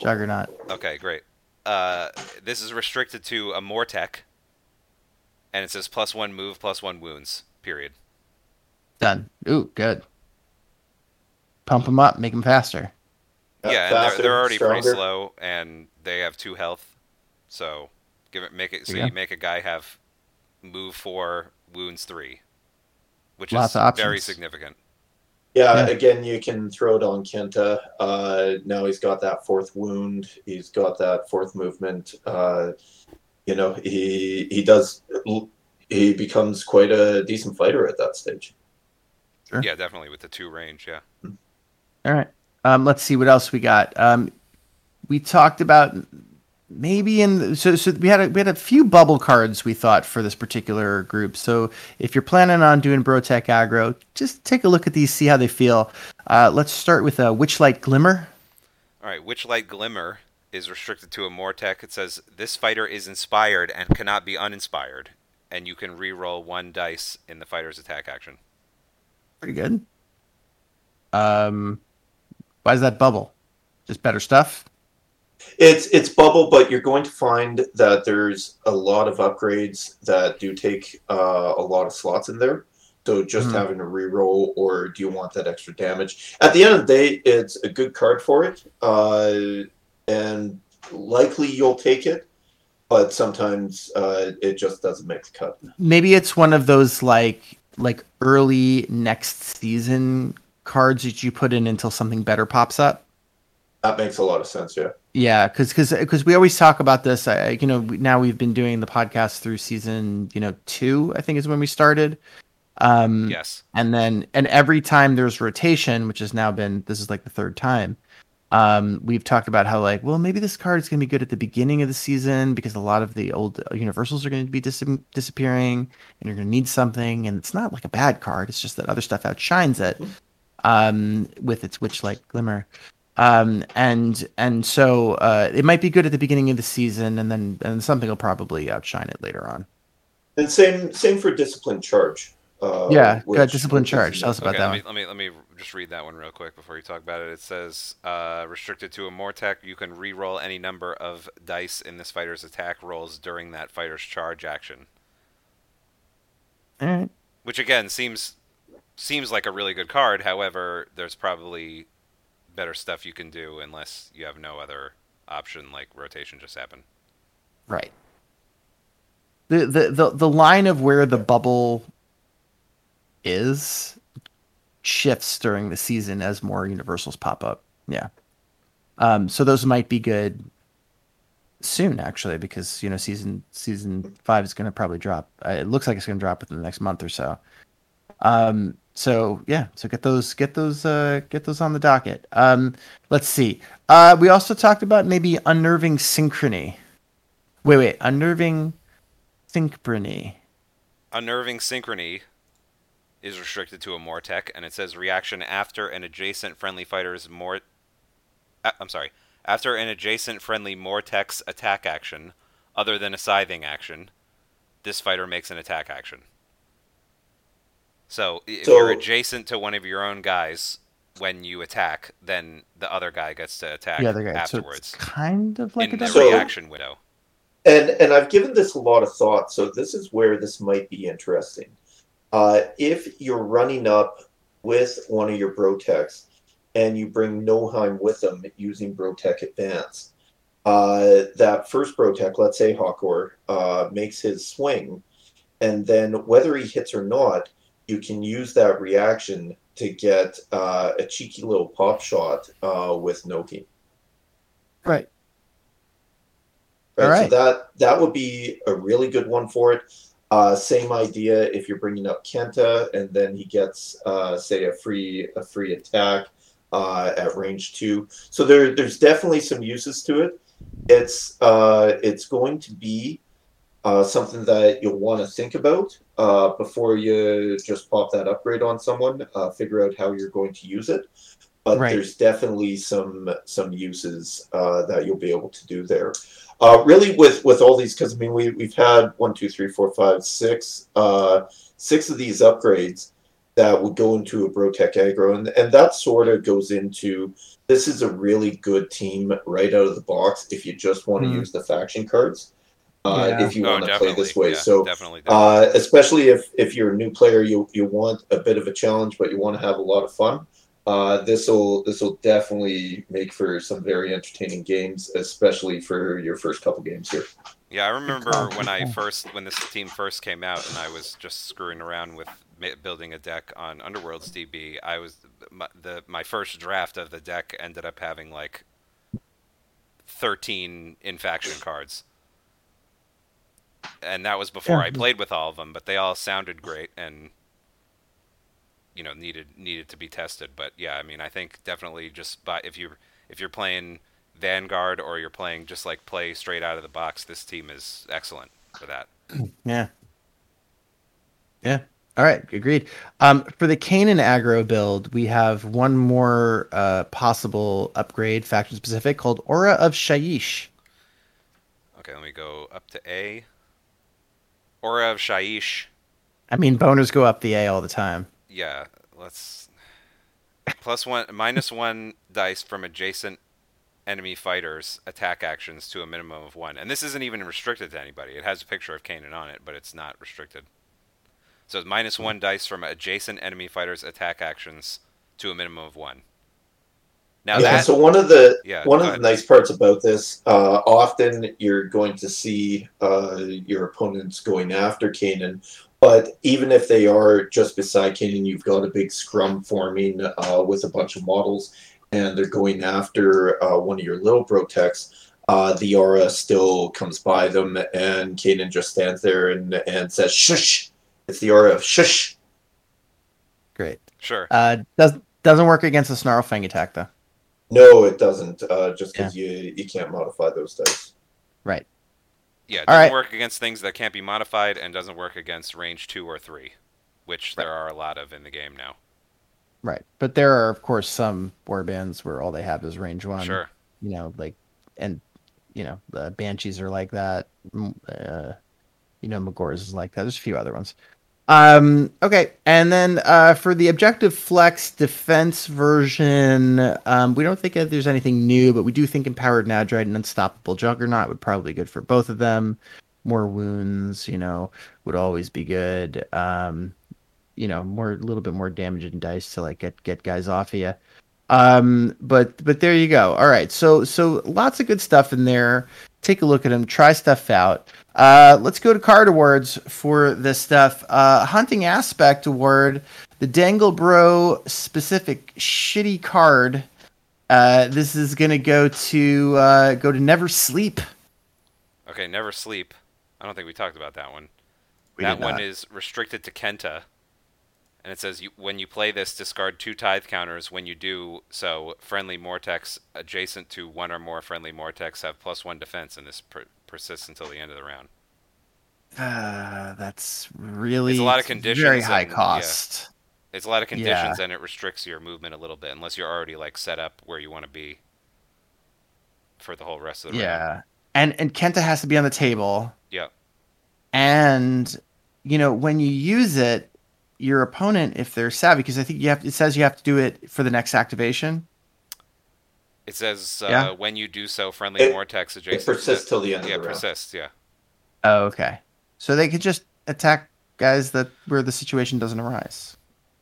Juggernaut. Okay, great. Uh, this is restricted to a Mortek, and it says plus one move, plus one wounds. Period. Done. Ooh, good. Pump them up, make them faster. yeah, and faster, they're, they're already pretty slow, and they have two health. So give it, make it so Yeah. you make a guy have move four, wounds three. which Lots is very significant. Yeah, Yeah. again, you can throw it on Khenta. Uh, now he's got that fourth wound. He's got that fourth movement. Uh, you know, he he does. He becomes quite a decent fighter at that stage. Sure. Yeah, definitely with the two range. Yeah. All right. Um, let's see what else we got. Um, we talked about maybe in so so we had a, we had a few bubble cards we thought for this particular group. So if you're planning on doing Brotech aggro, just take a look at these, see how they feel. Uh, let's start with a Witchlight Glimmer. All right, Witchlight Glimmer is restricted to a Mortek. It says this fighter is inspired and cannot be uninspired, and you can re-roll one dice in the fighter's attack action. Pretty good. Um, why is that bubble? Just better stuff. It's it's bubble, but you're going to find that there's a lot of upgrades that do take uh, a lot of slots in there. So just Mhm. having a reroll, or do you want that extra damage? At the end of the day, it's a good card for it, uh, and likely you'll take it. But sometimes uh, it just doesn't make the cut. Maybe it's one of those like like early next season cards that you put in until something better pops up. That makes a lot of sense. Yeah. Yeah, because because we always talk about this. I you know we- now we've been doing the podcast through season you know two I think is when we started. Um, Yes. and then and every time there's rotation, which has now been this is like the third time. Um, we've talked about how like well maybe this card is going to be good at the beginning of the season because a lot of the old universals are going to be dis- disappearing and you're going to need something and it's not like a bad card it's just that other stuff outshines it um, with its Witchlight Glimmer um, and and so uh, it might be good at the beginning of the season and then and something will probably outshine it later on And same same for discipline charge. Uh, yeah which- good discipline which charge tell us about Okay, that let one me, let me let me just read that one real quick before you talk about it. It says uh, restricted to a Mortek, you can re-roll any number of dice in this fighter's attack rolls during that fighter's charge action. all right Which again seems seems like a really good card. However, there's probably better stuff you can do unless you have no other option like rotation just happened. Right. The, the the the line of where the bubble is shifts during the season as more universals pop up. Yeah. Um so those might be good soon actually because you know season season 5 is going to probably drop. Uh, it looks like it's going to drop within the next month or so. Um so yeah, so get those get those uh get those on the docket. Um let's see. Uh we also talked about maybe unnerving synchrony. Wait, wait, unnerving synchrony. Unnerving Synchrony is restricted to a Mortek, and it says reaction after an adjacent friendly fighter's Mort. Uh, I'm sorry. After an adjacent friendly Morteks attack action, other than a scything action, this fighter makes an attack action. So if So- you're adjacent to one of your own guys when you attack, then the other guy gets to attack The other guy. So afterwards it's kind of like in a the double. So- reaction window. And and I've given this a lot of thought, so this is where this might be interesting. Uh, if you're running up with one of your Brotechs and you bring Nohem with them using Brotech Advance, uh, that first Brotech, let's say Hakor, uh, makes his swing, and then whether he hits or not, you can use that reaction to get uh, a cheeky little pop shot uh, with Noki. Right. Right. All right. So that that would be a really good one for it. Uh, same idea if you're bringing up Kenta and then he gets uh, say a free a free attack uh, at range two. So there there's definitely some uses to it. It's uh, it's going to be uh, something that you'll want to think about uh, before you just pop that upgrade on someone. Uh, figure out how you're going to use it. But Right. there's definitely some some uses uh, that you'll be able to do there. Uh, really, with with all these, because I mean, we we've had one, two, three, four, five, six, uh, six of these upgrades that would go into a Brotech aggro, and and that sort of goes into this is a really good team right out of the box if you just want to Hmm. use the faction cards. Uh, Yeah. If you oh, want to play this way, yeah, so definitely. definitely. uh, especially if if you're a new player, you you want a bit of a challenge, but you want to have a lot of fun. Uh, this will this will definitely make for some very entertaining games, especially for your first couple games here. Yeah, I remember when I first when this team first came out and I was just screwing around with building a deck on Underworlds DB, I was my, the my first draft of the deck ended up having like 13 infaction cards. And that was before Yeah. I played with all of them, but they all sounded great and you know needed needed to be tested. But yeah, I mean, I think definitely just by if you if you're playing Vanguard or you're playing just like play straight out of the box, this team is excellent for that. Yeah. Yeah. All right. Agreed. Um, for the Kainan aggro build, we have one more uh, possible upgrade, faction specific, called Aura of Shyish. Okay, let me go up to A. Aura of Shyish. I mean, boners go up the A all the time. Yeah, let's plus one minus one dice from adjacent enemy fighters attack actions to a minimum of one. And this isn't even restricted to anybody. It has a picture of Kainan on it, but it's not restricted. So it's minus one dice from adjacent enemy fighters attack actions to a minimum of one. Now yeah, that so one of the Yeah, one of the nice parts about this, uh, often you're going to see uh, your opponents going after Kainan, but even if they are just beside Kainan, you've got a big scrum forming uh, with a bunch of models, and they're going after uh, one of your little protects. Uh, the aura still comes by them, and Kainan just stands there and and says, "Shush!" It's the aura of "Shush." Great. sure. Uh, does doesn't work against the snarl fang attack though. No, it doesn't. Uh, just because you you can't modify those dice. Right. Yeah, it All doesn't right. work against things that can't be modified and doesn't work against range 2 or 3, which there are a lot of in the game now. Right. But there are of course some warbands where all they have is range one. Sure. You know, like and you know the banshees are like that. Uh, you know, Magore's is like that. There's a few other ones. Um, okay, and then uh, for the objective flex defense version, um, we don't think that there's anything new, but we do think empowered Nadrite and unstoppable Juggernaut would probably be good for both of them. More wounds, you know, would always be good. Um, you know, more a little bit more damage in dice to like get get guys off of you. Um, but but there you go. All right, so so lots of good stuff in there. Take a look at them. Try stuff out. Uh, let's go to card awards for this stuff. Uh, Hunting Aspect Award, the Dangle Bro specific shitty card. Uh, this is gonna go to uh, go to Never Sleep. Okay, Never Sleep. I don't think we talked about that one. We that one is restricted to Khenta. And it says you, when you play this, discard two tithe counters. When you do so, friendly Morteks adjacent to one or more friendly Morteks have plus one defense, and this per- persists until the end of the round. Uh, that's really It's a lot of conditions Very high and- yeah. cost. It's a lot of conditions, Yeah. and it restricts your movement a little bit, unless you're already like set up where you want to be for the whole rest of the round. Yeah, and and Khenta has to be on the table. Yeah. and you know when you use it your opponent if they're savvy because i think you have it says you have to do it for the next activation It says uh, Yeah. when you do so, friendly It- Morteks It adjacent. persists till the end yeah, of the round. persists. Yeah. oh okay so they could just attack guys that where the situation doesn't arise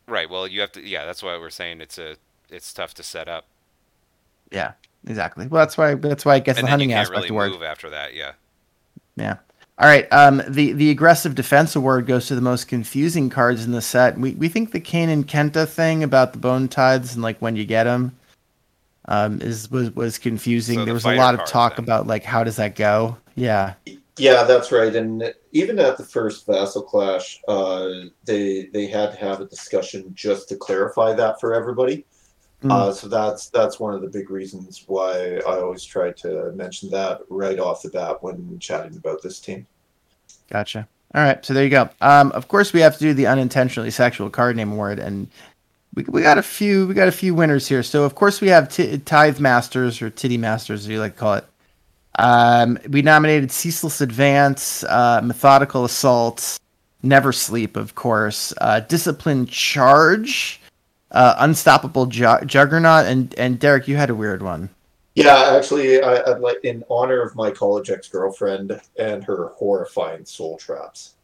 Right. Well, you have to. Yeah, that's why we're saying it's a. It's tough to set up, yeah exactly well that's why that's why it gets and the then you hunting can't aspect really award move after that. Yeah. yeah all right um the the aggressive defense award goes to the most confusing cards in the set we we think the kane and Khenta thing about the bone tithes and like when you get them um is was was confusing So the there was a lot of talk then. about like how does that go yeah Yeah, that's right. And even at the first Vassal Clash, uh, they they had to have a discussion just to clarify that for everybody. Mm. Uh, so that's that's one of the big reasons why I always try to mention that right off the bat when chatting about this team. Gotcha. All right, so there you go. Um, of course, we have to do the unintentionally sexual card name award, and we we got a few we got a few winners here. So of course we have t- Tithe Masters or Titty Masters, as you like to call it. Um, we nominated Ceaseless Advance, uh, Methodical Assault, Never Sleep, of course, uh, Disciplined Charge, uh, Unstoppable Ju- Juggernaut, and and Derek, you had a weird one. Yeah, actually, I, I'd like in honor of my college ex girlfriend and her horrifying soul traps.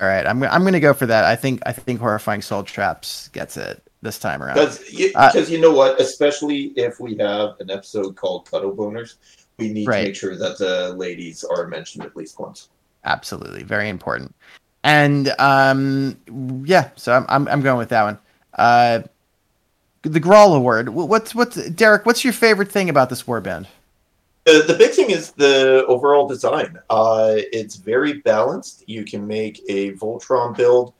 All right, I'm I'm gonna go for that. I think I think horrifying soul traps gets it this time around. Because you, Uh, you know what, especially if we have an episode called Cuddle Boners, we need Right. to make sure that the ladies are mentioned at least once. Absolutely, very important. And um, yeah, so I'm, I'm I'm going with that one. Uh, the Grawl Award. What's what's Derek? What's your favorite thing about this warband? The, the big thing is the overall design. Uh, it's very balanced. You can make a Voltron build.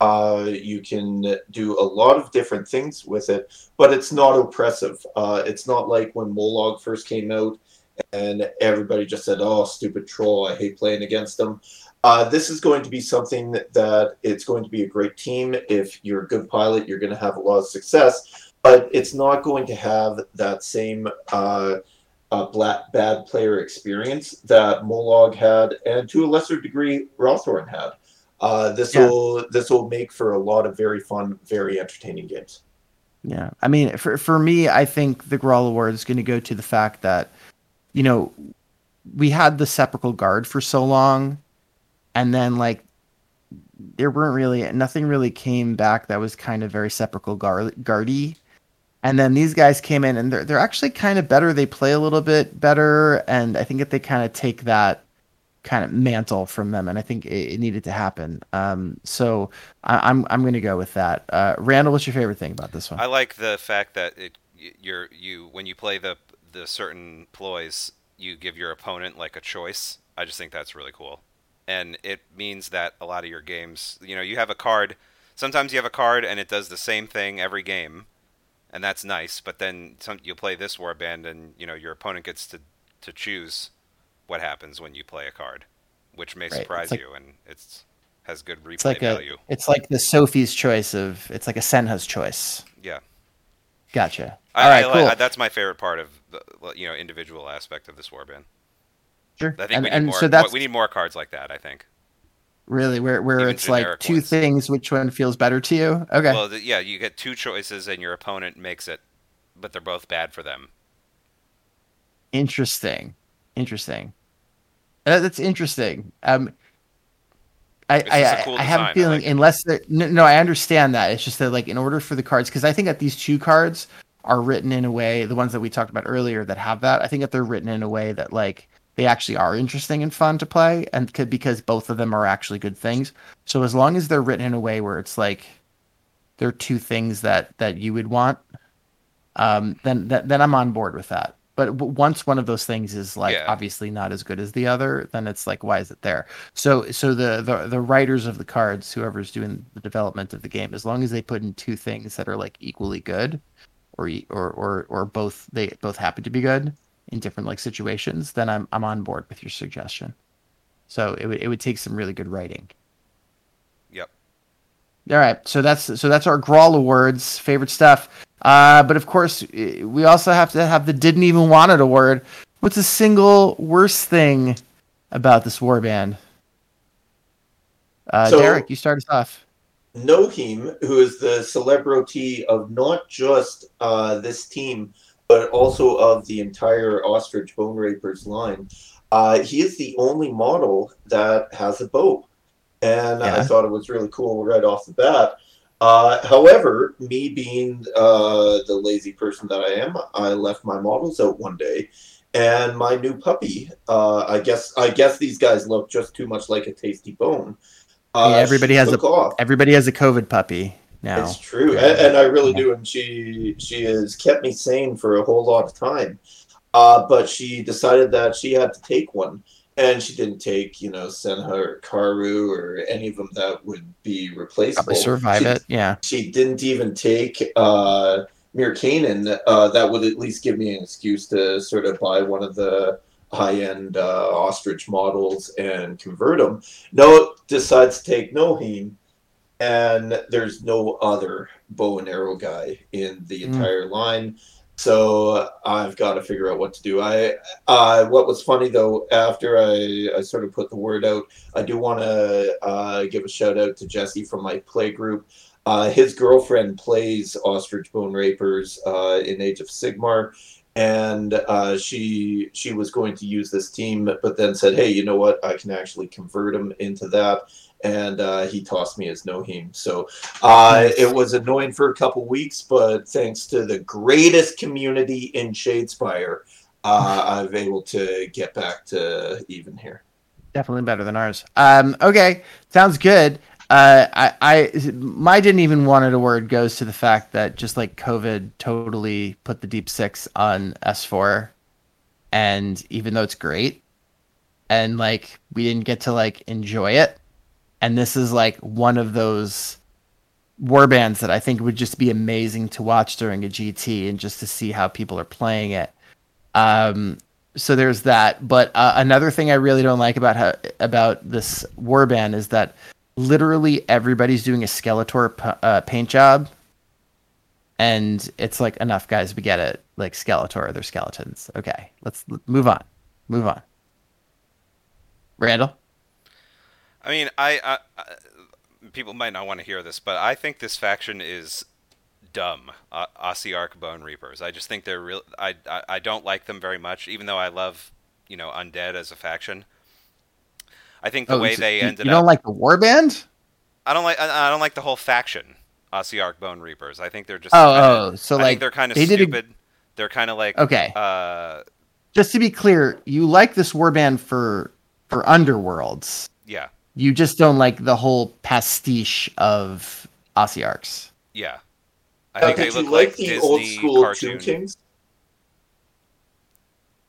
Uh, you can do a lot of different things with it, but it's not oppressive. Uh, it's not like when Mollog first came out and everybody just said, "Oh, stupid troll! I hate playing against them." Uh, this is going to be something that, that, it's going to be a great team. If you're a good pilot, you're going to have a lot of success, but it's not going to have that same uh, uh, black, bad player experience that Mollog had, and to a lesser degree, Hrothgorn had. Uh, this yeah. will this will make for a lot of very fun, very entertaining games. Yeah, I mean, for for me, I think the Grawl Award is going to go to the fact that, you know, we had the Sepulchral Guard for so long, and then like there weren't really nothing really came back that was kind of very sepulchral guard, guardy. And then these guys came in and they're they're actually kind of better. They play a little bit better and i think that they kind of take that kind of mantle from them and i think it, it needed to happen. Um, so I, am I'm, I'm going to go with that. Uh, randall what's your favorite thing about this one? I like the fact that it you're you when you play the the certain ploys you give your opponent like a choice. I just think that's really cool and it means that a lot of your games, you know, you have a card. Sometimes you have a card and it does the same thing every game, and that's nice. But then some, you play this warband, and you know your opponent gets to to choose what happens when you play a card, which may right. surprise like, you, and it's has good replay it's like value. A, it's like the Sophie's choice of it's like a Senha's choice. Yeah. Gotcha. All I, right, I, cool. I, that's my favorite part of the you know individual aspect of this warband. Sure. I think and, we need more. So that's, we need more cards like that. I think. Really, where where Even it's like two ones. things, which one feels better to you? Okay. Well, the, yeah, you get two choices, and your opponent makes it, but they're both bad for them. Interesting, interesting. Uh, that's interesting. Um, I I, cool I have a feeling like unless no, no, I understand that. It's just that like in order for the cards, because I think that these two cards are written in a way, the ones that we talked about earlier that have that, I think that they're written in a way that like they actually are interesting and fun to play and could, because both of them are actually good things. So as long as they're written in a way where it's like they're two things that that you would want um then then i'm on board with that. But once one of those things is like yeah. obviously not as good as the other then it's like why is it there? So so the, the the writers of the cards whoever's doing the development of the game as long as they put in two things that are like equally good or or or, or both they both happen to be good in different like situations, then I'm I'm on board with your suggestion. So it would it would take some really good writing. Yep. All right, so that's so that's our Grawl Awards favorite stuff. Uh, but of course, we also have to have the didn't even want it award. What's the single worst thing about this warband? Uh, so, Derek, you start us off. Nohem, who is the celebrity of not just uh, this team, but also of the entire Ossiarch Bone Reapers line. Uh, he is the only model that has a bow, and yeah. I thought it was really cool right off the bat. Uh, however, me being uh, the lazy person that I am, I left my models out one day, and my new puppy. Uh, I guess I guess these guys look just too much like a tasty bone. Uh, yeah, everybody has a off. everybody has a COVID puppy now. It's true, and, and, I really do. And she she has kept me sane for a whole lot of time. Uh, but she decided that she had to take one, and she didn't take you know Senha or Karu or any of them that would be replaceable. Probably survive she, it. Yeah. She didn't even take uh. Uh, that would at least give me an excuse to sort of buy one of the high-end uh, Ossiarch models and convert them. No, decides to take Nohem and there's no other bow and arrow guy in the hmm. entire mm. line. So I've got to figure out what to do. I uh, what was funny though, after I, I sort of put the word out, I do want to uh, give a shout out to Jesse from my play group. Uh, his girlfriend plays Ossiarch Bone Reapers uh, in Age of Sigmar, and uh, she she was going to use this team, but then said, "Hey, you know what? I can actually convert them into that." And uh, he tossed me as Nohem. So uh, it was annoying for a couple weeks, but thanks to the greatest community in Shadespire, uh, I'm able to get back to even here. Definitely better than ours. Um, okay, sounds good. Uh, I, I, my didn't even wanted a word goes to the fact that just like COVID totally put the deep six on S4, and even though it's great, and like we didn't get to like enjoy it, and this is like one of those war bands that I think would just be amazing to watch during a GT and just to see how people are playing it. Um, so there's that. But uh, another thing I really don't like about how, about this warband is that literally everybody's doing a Skeletor p- uh, paint job, and it's like enough, guys. We get it. Like Skeletor, they're skeletons. Okay, let's move on. Move on. Randall. I mean, I, I, I people might not want to hear this, but I think this faction is dumb. Uh, Ossiarch Bone Reapers. I just think they're real. I, I I don't like them very much, even though I love you know Undead as a faction. I think the Oh, way so they you, ended you don't up. like the warband? I don't like. I I don't like the whole faction. Ossiarch Bone Reapers. I think they're just. Oh, kinda- oh, so I like think they're kind of they did a- stupid. They're kind of like. Okay. Uh, Just to be clear, you like this warband for for Underworlds. yeah, You just don't like the whole pastiche of Ossiarchs. yeah. I Uh, think did they you look like like the Disney old school cartoon. Tomb Kings?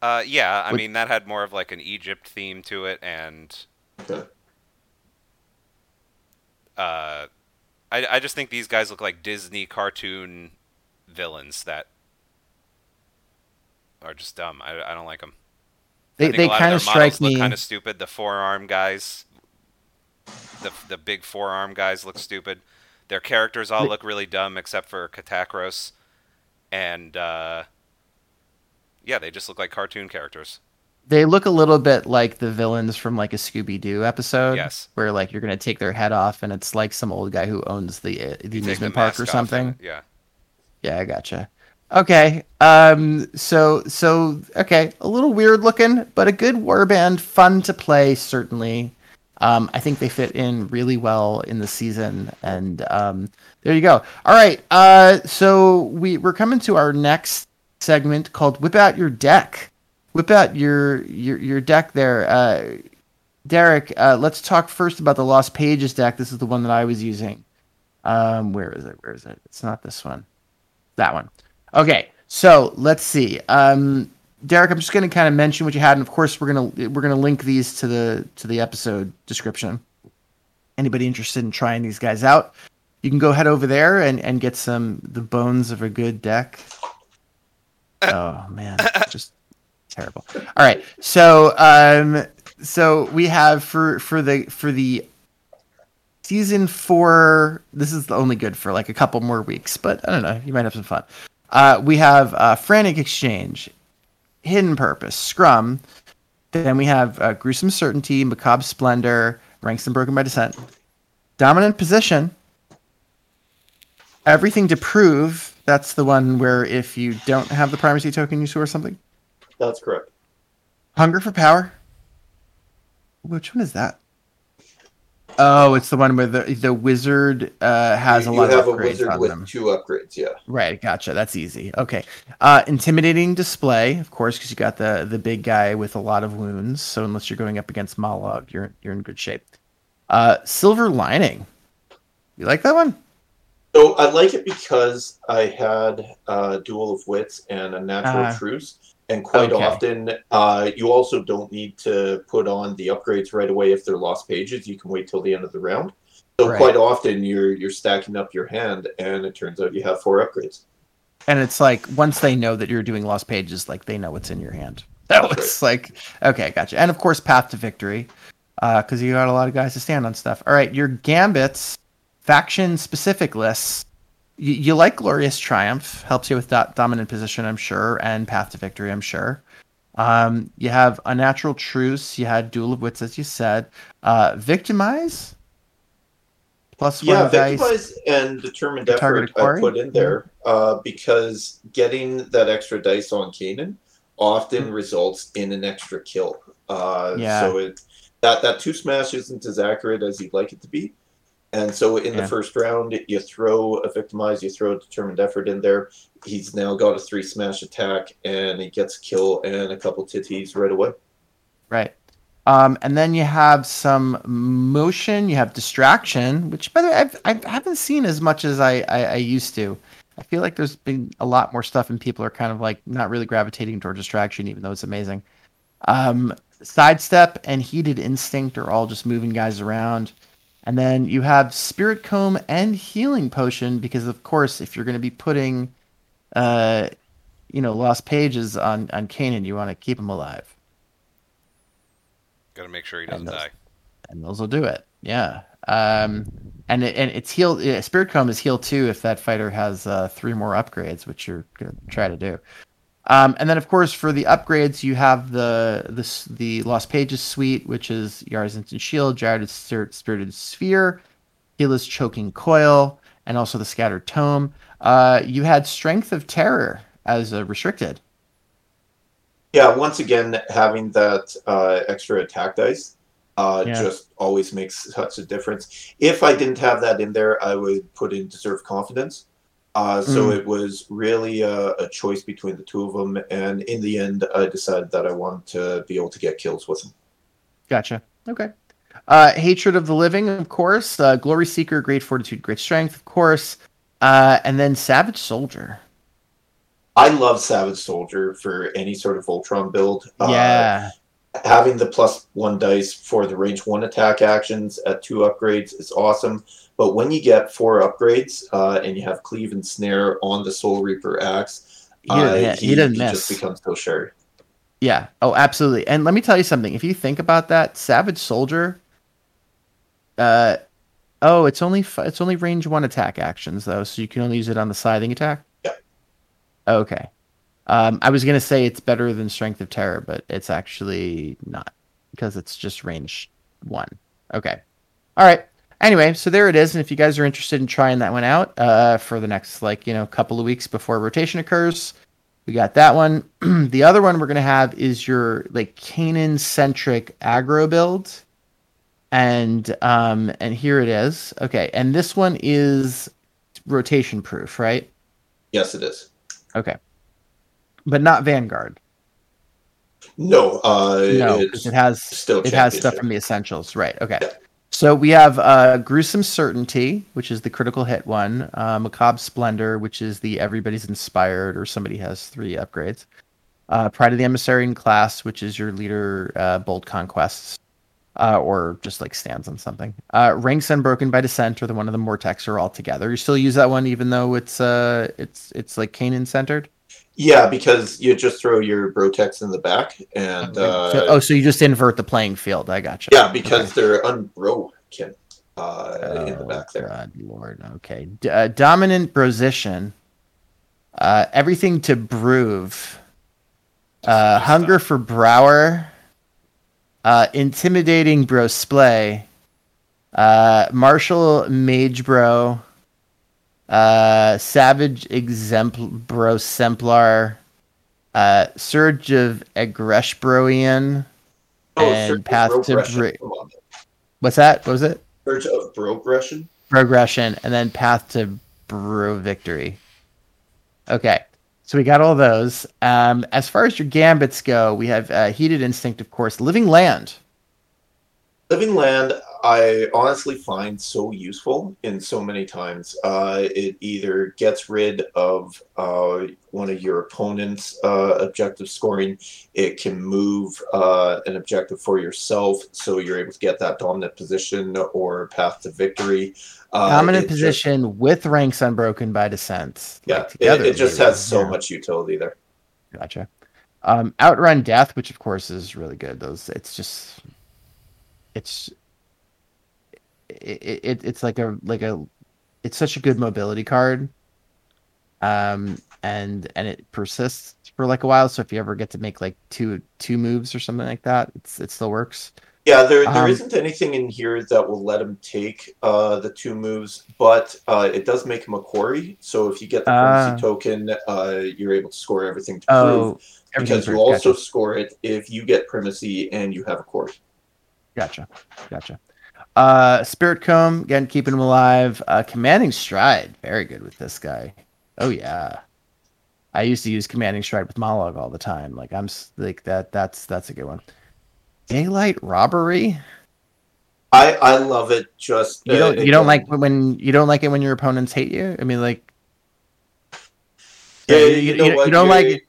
Uh, yeah. I Would- mean, that had more of like an Egypt theme to it, and Okay. uh, I I just think these guys look like Disney cartoon villains that are just dumb. I, I don't like them. They they kind of strike me. kind of stupid. The forearm guys, the the big forearm guys look stupid. Their characters all look really dumb except for Katakros, and uh, yeah, they just look like cartoon characters. They look a little bit like the villains from like a Scooby Doo episode. Yes. Where like you're gonna take their head off, and it's like some old guy who owns the uh, the You take the amusement park or something. yeah. Yeah, I gotcha. Okay. Um. So so okay, a little weird looking, but a good warband, fun to play certainly. Um, I think they fit in really well in the season, and um, there you go. All right. Uh, so we we're coming to our next segment called "Whip Out Your Deck." Whip out your your your deck there, uh, Derek. Uh, let's talk first about the Lost Pages deck. This is the one that I was using. Um, where is it? Where is it? It's not this one. That one. Okay. So let's see. Um, Derek, I'm just going to kind of mention what you had, and of course, we're gonna we're gonna link these to the to the episode description. Anybody interested in trying these guys out, you can go head over there and and get some the bones of a good deck. Oh man, just terrible. All right, so um, so we have for for the for the season four. This is only good for like a couple more weeks, but I don't know. You might have some fun. Uh, we have uh, Frantic Exchange, Hidden Purpose, Scrum. Then we have uh, Gruesome Certainty, Macabre Splendor, Ranks Unbroken by Dissent, Dominant Position, Everything to Prove. That's the one where if you don't have the primacy token, you source something. That's correct. Hunger for Power. Which one is that? Oh, it's the one where the the wizard uh, has you, a lot you have of a upgrades wizard on with them. two upgrades. Yeah. Right, gotcha. That's easy. Okay. Uh, intimidating display, of course, because you got the the big guy with a lot of wounds. So unless you're going up against Mollog, you're you're in good shape. Uh, silver lining. You like that one? So I like it because I had uh, Duel of Wits and a Natural Ah. Truce, and quite Okay. often uh, you also don't need to put on the upgrades right away if they're lost pages. You can wait till the end of the round. So Right. quite often you're you're stacking up your hand, and it turns out you have four upgrades. And it's like once they know that you're doing lost pages, like they know what's in your hand. That That's it's like okay, gotcha. And of course, path to victory, because you got a lot of guys to stand on stuff. All right, your gambits, faction specific lists. You, you like glorious triumph, helps you with that dominant position, I'm sure, and path to victory, I'm sure. Um, you have unnatural truce. You had duel of wits, as you said. Uh, victimize. Plus one Yeah, victimize and determined effort I quarry? put in there uh, because getting that extra dice on Kainan often results in an extra kill. Uh, Yeah. So it that that two smash isn't as accurate as you'd like it to be, and so in Yeah. the first round you throw a victimize, you throw a determined effort in there. He's now got a three smash attack, and he gets kill and a couple titties right away. Right. Um, and then you have some motion. You have distraction, which by the way I've, I haven't seen as much as I, I, I used to. I feel like there's been a lot more stuff, and people are kind of like not really gravitating toward distraction, even though it's amazing. Um, sidestep and heated instinct are all just moving guys around. And then you have Spirit Comb and Healing Potion because, of course, if you're going to be putting, uh, you know, lost pages on on Kainan, you want to keep him alive. Got to make sure he doesn't those, die. And those will do it. Yeah. Um, and it, and it's heal. Spirit Comb is heal too if that fighter has uh, three more upgrades, which you're gonna try to do. Um, and then, of course, for the upgrades, you have the the, the Lost Pages suite, which is Yara's Instant Shield, Jared's Spirited Sphere, Hila's Choking Coil, and also the Scattered Tome. Uh, you had Strength of Terror as a restricted. Yeah, once again, having that uh, extra attack dice uh, yeah. just always makes such a difference. If I didn't have that in there, I would put in Deserve Confidence uh, so mm. it was really a, a, choice between the two of them, and in the end, I decided that I wanted to be able to get kills with them. Gotcha. Okay. Uh, Hatred of the Living, of course. Uh, Glory Seeker, Great Fortitude, Great Strength, of course. Uh, and then Savage Soldier. I love Savage Soldier for any sort of Voltron build. Uh, yeah. Having the plus one dice for the range one attack actions at two upgrades is awesome. But when you get four upgrades uh, and you have cleave and snare on the Soul Reaper axe, he, uh, he, he, he miss. just becomes so sure. Yeah. Oh, absolutely. And let me tell you something. If you think about that, Savage Soldier. Uh, oh, it's only it's only range one attack actions though, so you can only use it on the scything attack. Yeah. Okay. Um, I was gonna say it's better than Strength of Terror, but it's actually not because it's just range one. Okay. All right anyway, so there it is. And if you guys are interested in trying that one out uh, for the next like you know couple of weeks before rotation occurs, we got that one. the other one we're gonna have is your like Kainan centric aggro build, and um and here it is. Okay, and this one is rotation proof, right? Yes, it is. Okay, but not Vanguard. No, uh, no, it has still it has stuff from the essentials, right? Okay. Yeah. So we have uh, Gruesome Certainty, which is the critical hit one, uh, Macabre Splendor, which is the everybody's inspired or somebody has three upgrades, uh, Pride of the Emissary in class, which is your leader uh, bold conquests, uh, or just like stands on something. Uh, Ranks Unbroken by Dissent, or the one of the Morteks are all together. You still use that one even though it's uh it's it's like Kainan centered. Yeah, because you just throw your Brotex in the back, and uh, so, oh, so you just invert the playing field. I got you. Yeah, because okay. they're unbroken uh, oh, in the back there. God, Lord. Okay, D- uh, dominant position. Uh, everything to Bruve. Uh, hunger for Brower. Uh, intimidating Bro Splay. Uh, Martial Mage Bro uh, Savage Exemplar Exemplar, uh, Surge of Agreshbroian, oh, and Path to Bro- What's that? What was it? Surge of Progression. Progression, and then Path to Bro Victory. Okay, so we got all those. Um, as far as your gambits go, we have uh, Heated Instinct, of course, Living Land. Living Land, I honestly find so useful in so many times. Uh, it either gets rid of uh, one of your opponent's uh, objective scoring, it can move uh, an objective for yourself, so you're able to get that dominant position or path to victory. Uh, dominant position just, with ranks unbroken by descent. Yeah, like together, it, it, just has so yeah. much utility there. Gotcha. Um, outrun death, which of course is really good. Those, it's just, it's it, it it's like a like a it's such a good mobility card um and and it persists for like a while. So if you ever get to make like two two moves or something like that it's it still works. Yeah there there um, not anything in here that will let him take uh the two moves but uh it does make him a quarry. So if you get the currency uh, token uh you're able to score everything to oh, prove because you also gotcha. score it if you get primacy and you have a quarry. Gotcha. Gotcha uh, Spirit Comb, again, keeping him alive. Uh, Commanding Stride, very good with this guy. Oh, yeah. I used to use Commanding Stride with Monologue all the time. Like, I'm like that. That's that's a good one. Daylight robbery. I I love it. Just You don't uh, you don't like when you don't like it when your opponents hate you. I mean, like Yeah, you, you you, know you- what, you don't like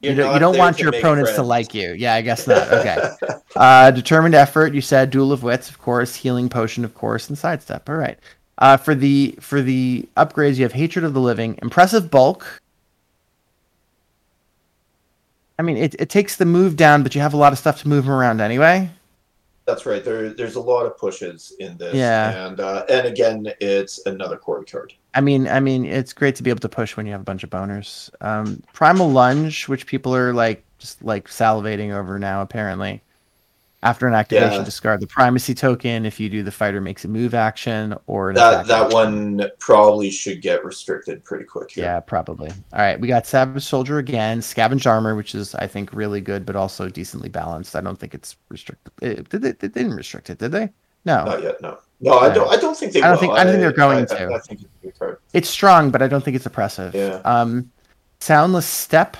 you're you don't, you don't want your opponents to like you. Yeah, I guess not. Okay. uh, determined effort. You said duel of wits, of course. Healing potion, of course, and sidestep. All right. Uh, for the for the upgrades, you have hatred of the living, impressive bulk. I mean, it, it takes the move down, but you have a lot of stuff to move around anyway. That's right. There, there's a lot of pushes in this. Yeah. And uh, and again, it's another core card. I mean, I mean, it's great to be able to push when you have a bunch of boners. Um, Primal Lunge, which people are like just like salivating over now, apparently. After an activation, Yeah. discard the primacy token. If you do, the fighter makes a move action or That that action. one probably should get restricted pretty quick. Here. Yeah, probably. All right, we got Savage Soldier again, Scavenge Armor, which is I think really good, but also decently balanced. I don't think it's restricted. It, did they, they didn't restrict it, did they? No, Not yet. No. No, I don't. I don't think they. I don't will. think- I don't think they're going I, to. I, I think it's a good card. it's strong, but I don't think it's oppressive. Yeah. Um, Soundless Step.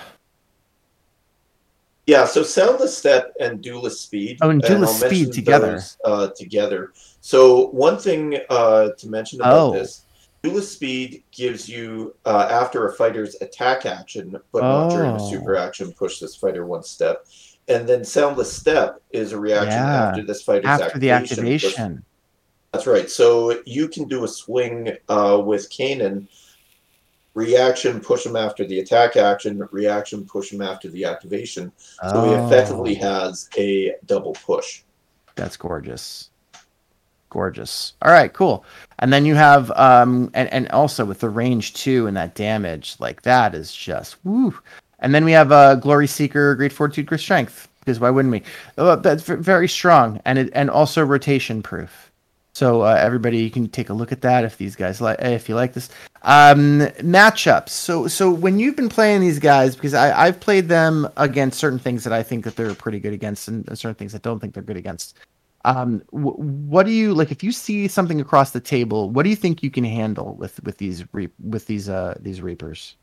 Yeah, so soundless step and duelist speed. Oh, and duelist I'll speed together. those, uh, together. So one thing uh, to mention about Oh. this, duelist speed gives you uh, after a fighter's attack action, but not during a Oh. super action, push this fighter one step. And then soundless step is a reaction Yeah, after this fighter's After the activation. push- activation. That's right. So you can do a swing uh, with Kainan. Reaction, push him after the attack action. Reaction, push him after the activation. So he effectively Oh, has a double push. That's gorgeous. Gorgeous. All right, cool. And then you have um and, and also with the range two and that damage, like that is just woo. And then we have uh Glory Seeker, Great Fortitude, Great Strength. Because why wouldn't we? Uh, that's very strong and it and also rotation proof. So uh, everybody, you can take a look at that if these guys like if you like this. Um matchups. So so when you've been playing these guys, because I I've played them against certain things that I think that they're pretty good against, and certain things I don't think they're good against. Um wh- what do you like if you see something across the table what do you think you can handle with with these re- with these uh these reapers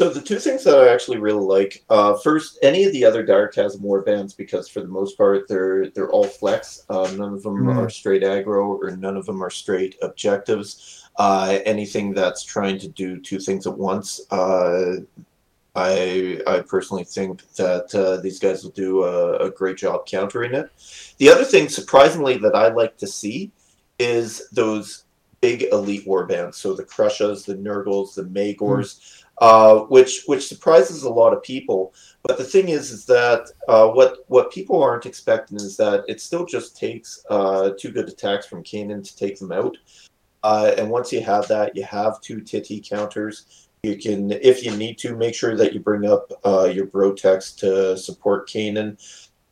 So the two things that I actually really like, uh, first, any of the other dark has more bands because for the most part they're they're all flex. Uh, none of them Mm. are straight aggro, or none of them are straight objectives. Uh, anything that's trying to do two things at once, uh, I I personally think that uh, these guys will do a, a great job countering it. The other thing, surprisingly, that I like to see is those big elite war bands. So the Krushas, the Nurgles, the Magore's, uh, which which surprises a lot of people. But the thing is, is that uh, what what people aren't expecting is that it still just takes uh, two good attacks from Kainan to take them out. Uh, and once you have that, you have two Titty counters. You can, if you need to, make sure that you bring up uh, your Brotex to support Kainan.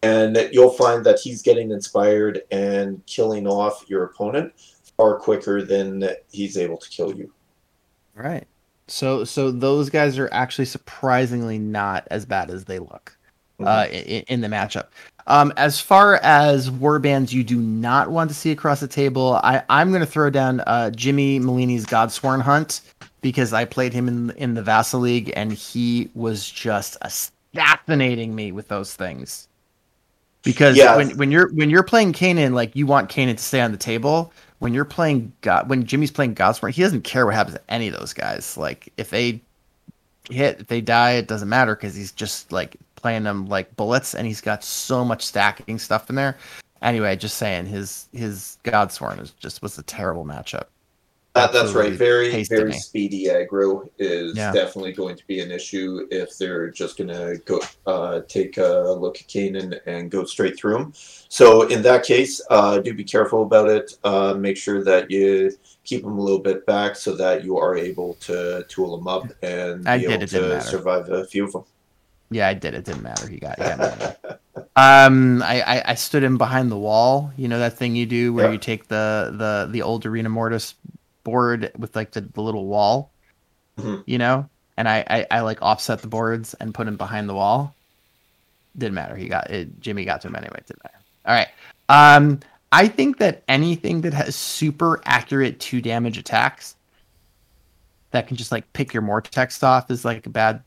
And you'll find that he's getting inspired and killing off your opponent far quicker than he's able to kill you. right so so those guys are actually surprisingly not as bad as they look uh in, in the matchup um as far as war bands you do not want to see across the table i i'm going to throw down uh jimmy Malini's godsworn hunt because i played him in in the vassal league and he was just assassinating me with those things because Yeah. when, when you're when you're playing Kainan, like you want Kainan to stay on the table. When you're playing God, when Jimmy's playing Godsworn, he doesn't care what happens to any of those guys. Like if they hit, if they die, it doesn't matter because he's just like playing them like bullets, and he's got so much stacking stuff in there. Anyway, just saying, his his Godsworn is just was a terrible matchup. That, that's right. Very, very speedy aggro is Yeah. definitely going to be an issue if they're just going to go uh, take a look at Kainan and go straight through him. So in that case, uh, do be careful about it. Uh, make sure that you keep them a little bit back so that you are able to tool them up and be did, able to survive a few of them. Yeah, I did. It didn't matter. He got, got. Um, I, I I stood him behind the wall. You know that thing you do where Yeah. you take the the the old arena mortis board with like the, the little wall, Mhm. you know, and I, I I like offset the boards and put him behind the wall. Didn't matter. He got it. Jimmy got to him anyway. Didn't matter. All right. Um, I think that anything that has super accurate two damage attacks that can just like pick your Morteks off is like a bad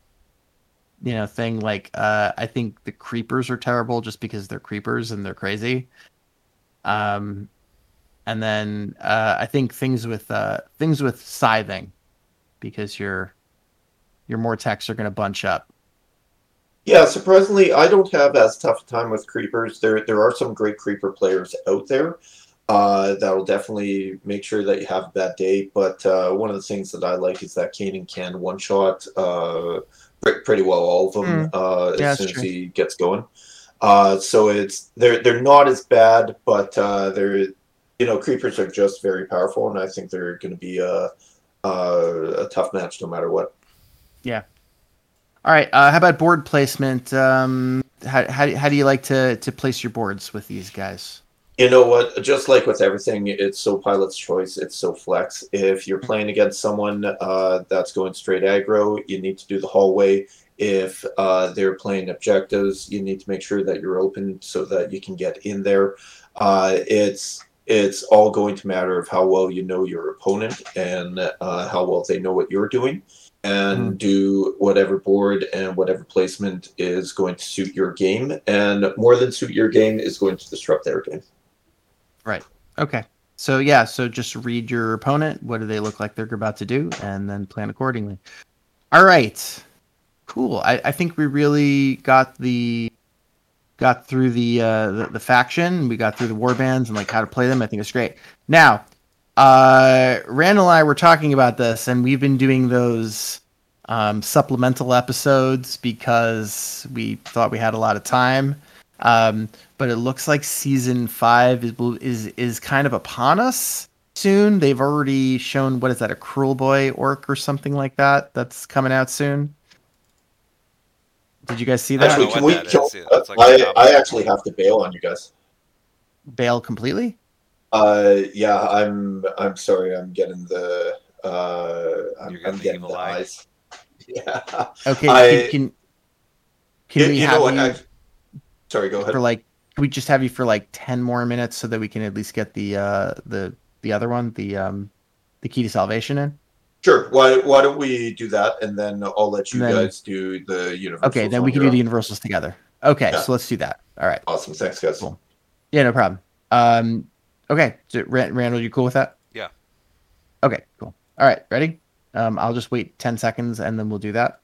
you know thing. Like uh, I think the creepers are terrible just because they're creepers and they're crazy. Um, and then uh, I think things with uh, things with scything because your your Morteks are going to bunch up. Yeah, surprisingly, I don't have as tough a time with creepers. There, there are some great creeper players out there. Uh, that'll definitely make sure that you have a bad day. But uh, one of the things that I like is that Kainan can one shot uh, pretty well all of them mm. yeah, as soon as he gets going. Uh, so it's they're they're not as bad, but uh, they're you know creepers are just very powerful, and I think they're going to be a, a, a tough match no matter what. Yeah. All right. Uh, how about board placement? Um, how, how, how do you like to, to place your boards with these guys? You know what? Just like with everything, it's so pilot's choice. It's so flex. If you're playing against someone uh, that's going straight aggro, you need to do the hallway. If uh, they're playing objectives, you need to make sure that you're open so that you can get in there. Uh, it's it's all going to matter of how well you know your opponent and uh, how well they know what you're doing and mm. do whatever board and whatever placement is going to suit your game and more than suit your game is going to disrupt their game. Right. Okay. So yeah so just read your opponent what do they look like they're about to do and then plan accordingly. All right. Cool. I, I think we really got the got through the, uh, the the faction we got through the war bands and like how to play them i think it's great now uh, Randall and I were talking about this, and we've been doing those um, supplemental episodes because we thought we had a lot of time. Um, but it looks like season five is is is kind of upon us soon. They've already shown what is that a cruel boy orc or something like that that's coming out soon. Did you guys see that? Actually, can we kill? Like I, I actually have to bail on you guys. Bail completely? Uh, yeah, I'm. I'm sorry. I'm getting the. Uh, I'm, I'm getting the eyes. Yeah. Okay. I, can, can, can we you have what, you? I, sorry. Go ahead. For like, can we just have you for like ten more minutes so that we can at least get the uh the the other one the um the key to salvation in. Sure. Why Why don't we do that, and then I'll let you then, guys do the universals. Okay, then we can do own. the universals together. Okay, yeah. so let's do that. All right. Awesome. Thanks, guys. Cool. Yeah, no problem. Um, Okay, so, Randall, you cool with that? Yeah. Okay, cool. All right, ready? Um, I'll just wait ten seconds and then we'll do that.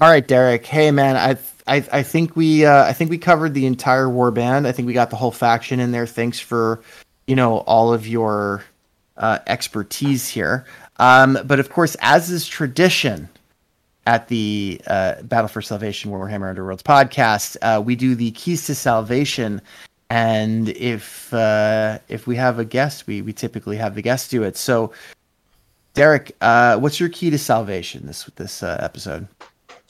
All right, Derek. Hey, man, I I, I think we uh, I think we covered the entire war band. I think we got the whole faction in there. Thanks for you know all of your uh, expertise here. Um, but of course, as is tradition, at the uh, Battle for Salvation Warhammer Underworlds podcast, uh, we do the keys to salvation. And if uh, if we have a guest, we we typically have the guest do it. So, Derek, uh, what's your key to salvation this this uh, episode?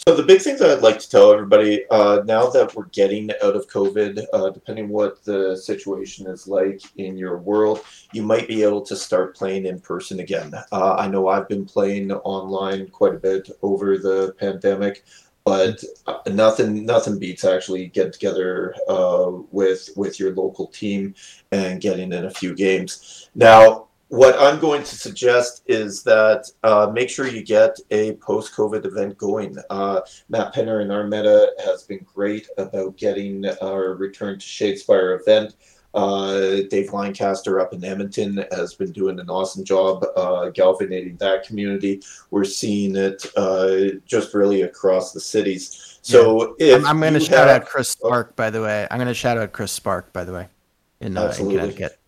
So the big thing that I'd like to tell everybody uh, now that we're getting out of COVID, uh, depending what the situation is like in your world, you might be able to start playing in person again. Uh, I know I've been playing online quite a bit over the pandemic, but nothing nothing beats actually getting together uh, with with your local team and getting in a few games. Now what I'm going to suggest is that uh, make sure you get a post COVID event going. Uh, Matt Penner in our meta has been great about getting our Return to Shadespire event. Uh, Dave Lancaster up in Edmonton has been doing an awesome job uh, galvanizing that community. We're seeing it uh, just really across the cities. So yeah. I'm, I'm going to shout have, out Chris Spark, by the way. I'm going to shout out Chris Spark, by the way, in, uh, in Connecticut.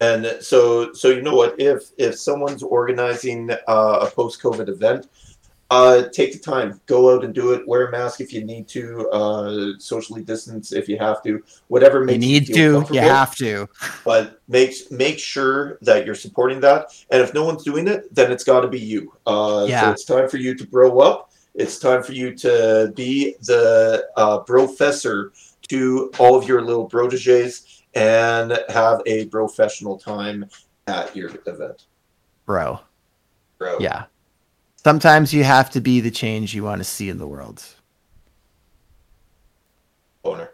And so, so you know what? If if someone's organizing uh, a post COVID event, uh, take the time, go out and do it. Wear a mask if you need to. Uh, socially distance if you have to. Whatever makes you need you to. You have to. But make make sure that you're supporting that. And if no one's doing it, then it's got to be you. Uh, yeah. So it's time for you to grow up. It's time for you to be the uh, professor to all of your little proteges and have a professional time at your event. Bro. Bro. Yeah. Sometimes you have to be the change you want to see in the world. Owner.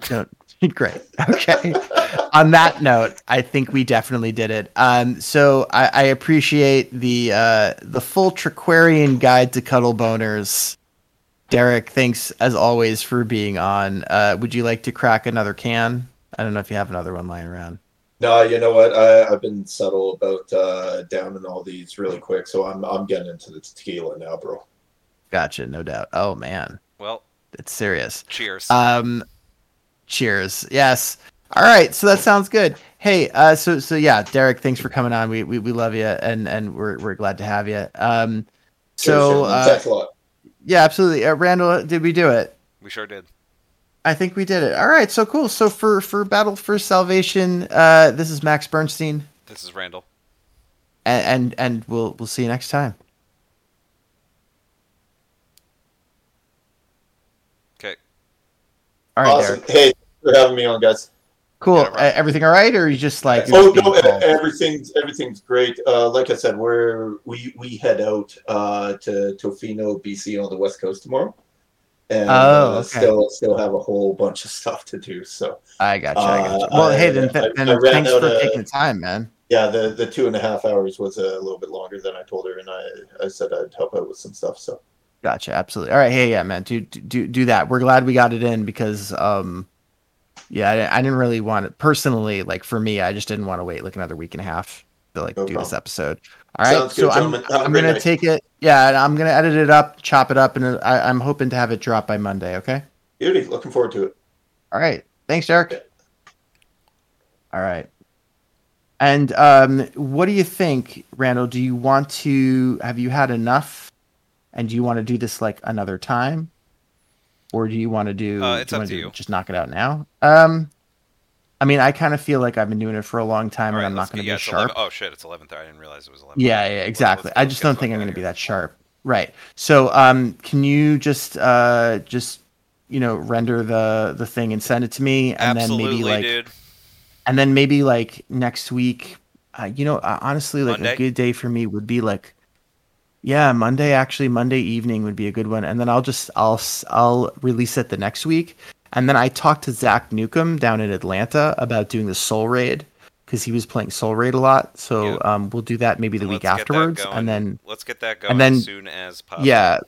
Don't. Great. Okay. On that note, I think we definitely did it. Um, so I, I appreciate the uh, the full Traquiarian guide to cuddle boners. Derek, thanks as always for being on. Uh, would you like to crack another can? I don't know if you have another one lying around. No, you know what? I, I've been subtle about uh, downing all these really quick, so I'm I'm getting into the tequila now, bro. Gotcha, no doubt. Oh man, Well, it's serious. cheers. Um, cheers. Yes. All right. So that sounds good. Hey, uh, so so yeah, Derek, thanks for coming on. We we, we love you, and and we're we're glad to have you. Um, so Cheers, uh, thanks a lot. yeah, absolutely. Uh, Randall, did we do it? we sure did. I think we did it. All right. So cool. So for for Battle for Salvation, uh, this is Max Bernstein, This is Randall. and and, and we'll we'll see you next time. Okay. All right, awesome. Derek. Hey, for having me on, guys. Cool. Yeah, right. Uh, everything all right, or you just like? oh just no, being everything's everything's great. Uh, like I said, we're we we head out uh, to Tofino, BC, on the west coast tomorrow, and Oh, uh, okay. still still have a whole bunch of stuff to do. So I got you. I got you. Uh, Well, hey, then, I- then I thanks for of- taking time, man. yeah, the the two and a half hours was a little bit longer than I told her, and I I said I'd help out with some stuff. So Gotcha. Absolutely. All right. Hey, yeah, man. Do do do that. We're glad we got it in because, um, yeah, I, I didn't really want it personally. Like for me, I just didn't want to wait like another week and a half to like No do this episode. All right. Sounds good, so I'm gentlemen. Have a I'm gonna night. take it. Yeah, and I'm gonna edit it up, chop it up, and uh, I, I'm hoping to have it drop by Monday. Okay. beauty, looking forward to it. All right. Thanks, Derek. Yeah. All right. And um, what do you think, Randall? Do you want to have you had enough, and do you want to do this like another time, or do you want to do? Uh, it's do up wanna you. Just knock it out now. Um, I mean, I kind of feel like I've been doing it for a long time, All and right, I'm not going to yeah, be sharp. 11 oh shit, it's 11:30. I didn't realize it was 11. Yeah, yeah, exactly. Let's- I let's just don't think I'm going to be that sharp. Right. So, um, can you just uh just you know render the the thing and send it to me, and Absolutely, then maybe like dude. and then maybe like next week uh, you know uh, honestly like Monday? a good day for me would be like yeah monday actually monday evening would be a good one and then i'll just i'll i'll release it the next week and then i talked to zach newcomb down in atlanta about doing the soul raid because he was playing soul raid a lot. So Yeah. um we'll do that maybe the week Let's get afterwards and then let's get that going and then- as soon as possible. yeah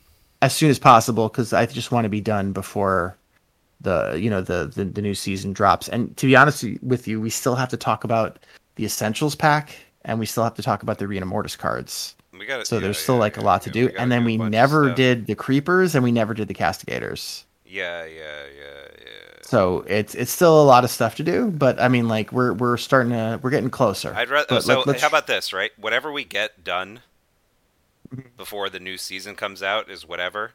as soon as possible because i just want to be done before the you know the, the the new season drops. And to be honest with you we still have to talk about the essentials pack and we still have to talk about the Arena Mortis cards. We got so there's still like a lot to do. and then we never did the creepers and we never did the castigators. Yeah, yeah, yeah, yeah. So it's it's still a lot of stuff to do but i mean like we're we're starting to we're getting closer I'd rather. But So let- how about this, right? Whatever we get done before the new season comes out is whatever.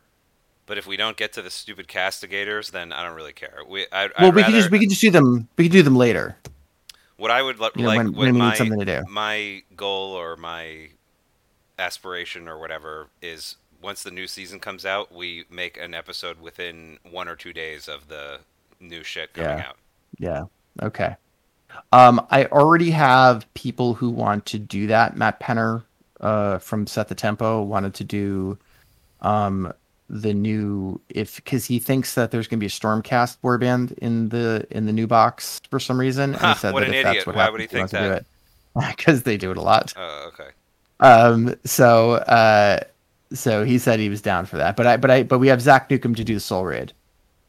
But if we don't get to the stupid castigators, then I don't really care. We, I'd, well I'd we rather, can just we can just do them we can do them later What I would li- you know like, when, when we my, need something to do my goal or my aspiration or whatever is once the new season comes out, we make an episode within one or two days of the new shit coming Yeah. out. Yeah. Okay. Um, I already have people who want to do that. Matt Penner, uh, from Set the Tempo wanted to do, um, the new if because he thinks that there's going to be a Stormcast warband in the in the new box for some reason, and Ha, he said what that an if idiot. that's what Why would he wants think it because they do it a lot. Oh, okay. Um, so uh, so he said he was down for that, but I but I but we have Zach Newcomb to do the Soul Raid.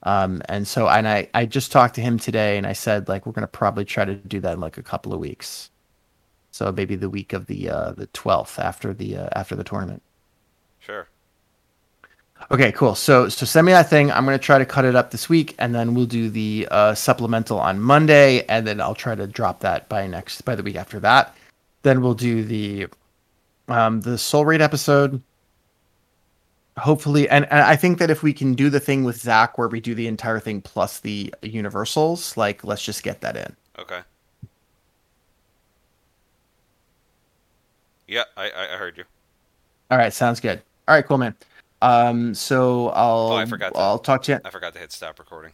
Um, and so and I I just talked to him today, and I said like we're gonna probably try to do that in like a couple of weeks. So maybe the week of the uh the twelfth after the uh, after the tournament. Sure. Okay, cool. So so send me that thing. I'm gonna try to cut it up this week, and then we'll do the uh, supplemental on Monday, and then I'll try to drop that by next by the week after that. Then we'll do the um, the Soul Raid episode. Hopefully, and, and I think that if we can do the thing with Zach where we do the entire thing plus the universals, like let's just get that in. Okay. Yeah, I, I heard you. All right, sounds good. All right, cool, man. Um, so I'll Oh, I forgot to- I'll talk to you. I forgot to hit stop recording.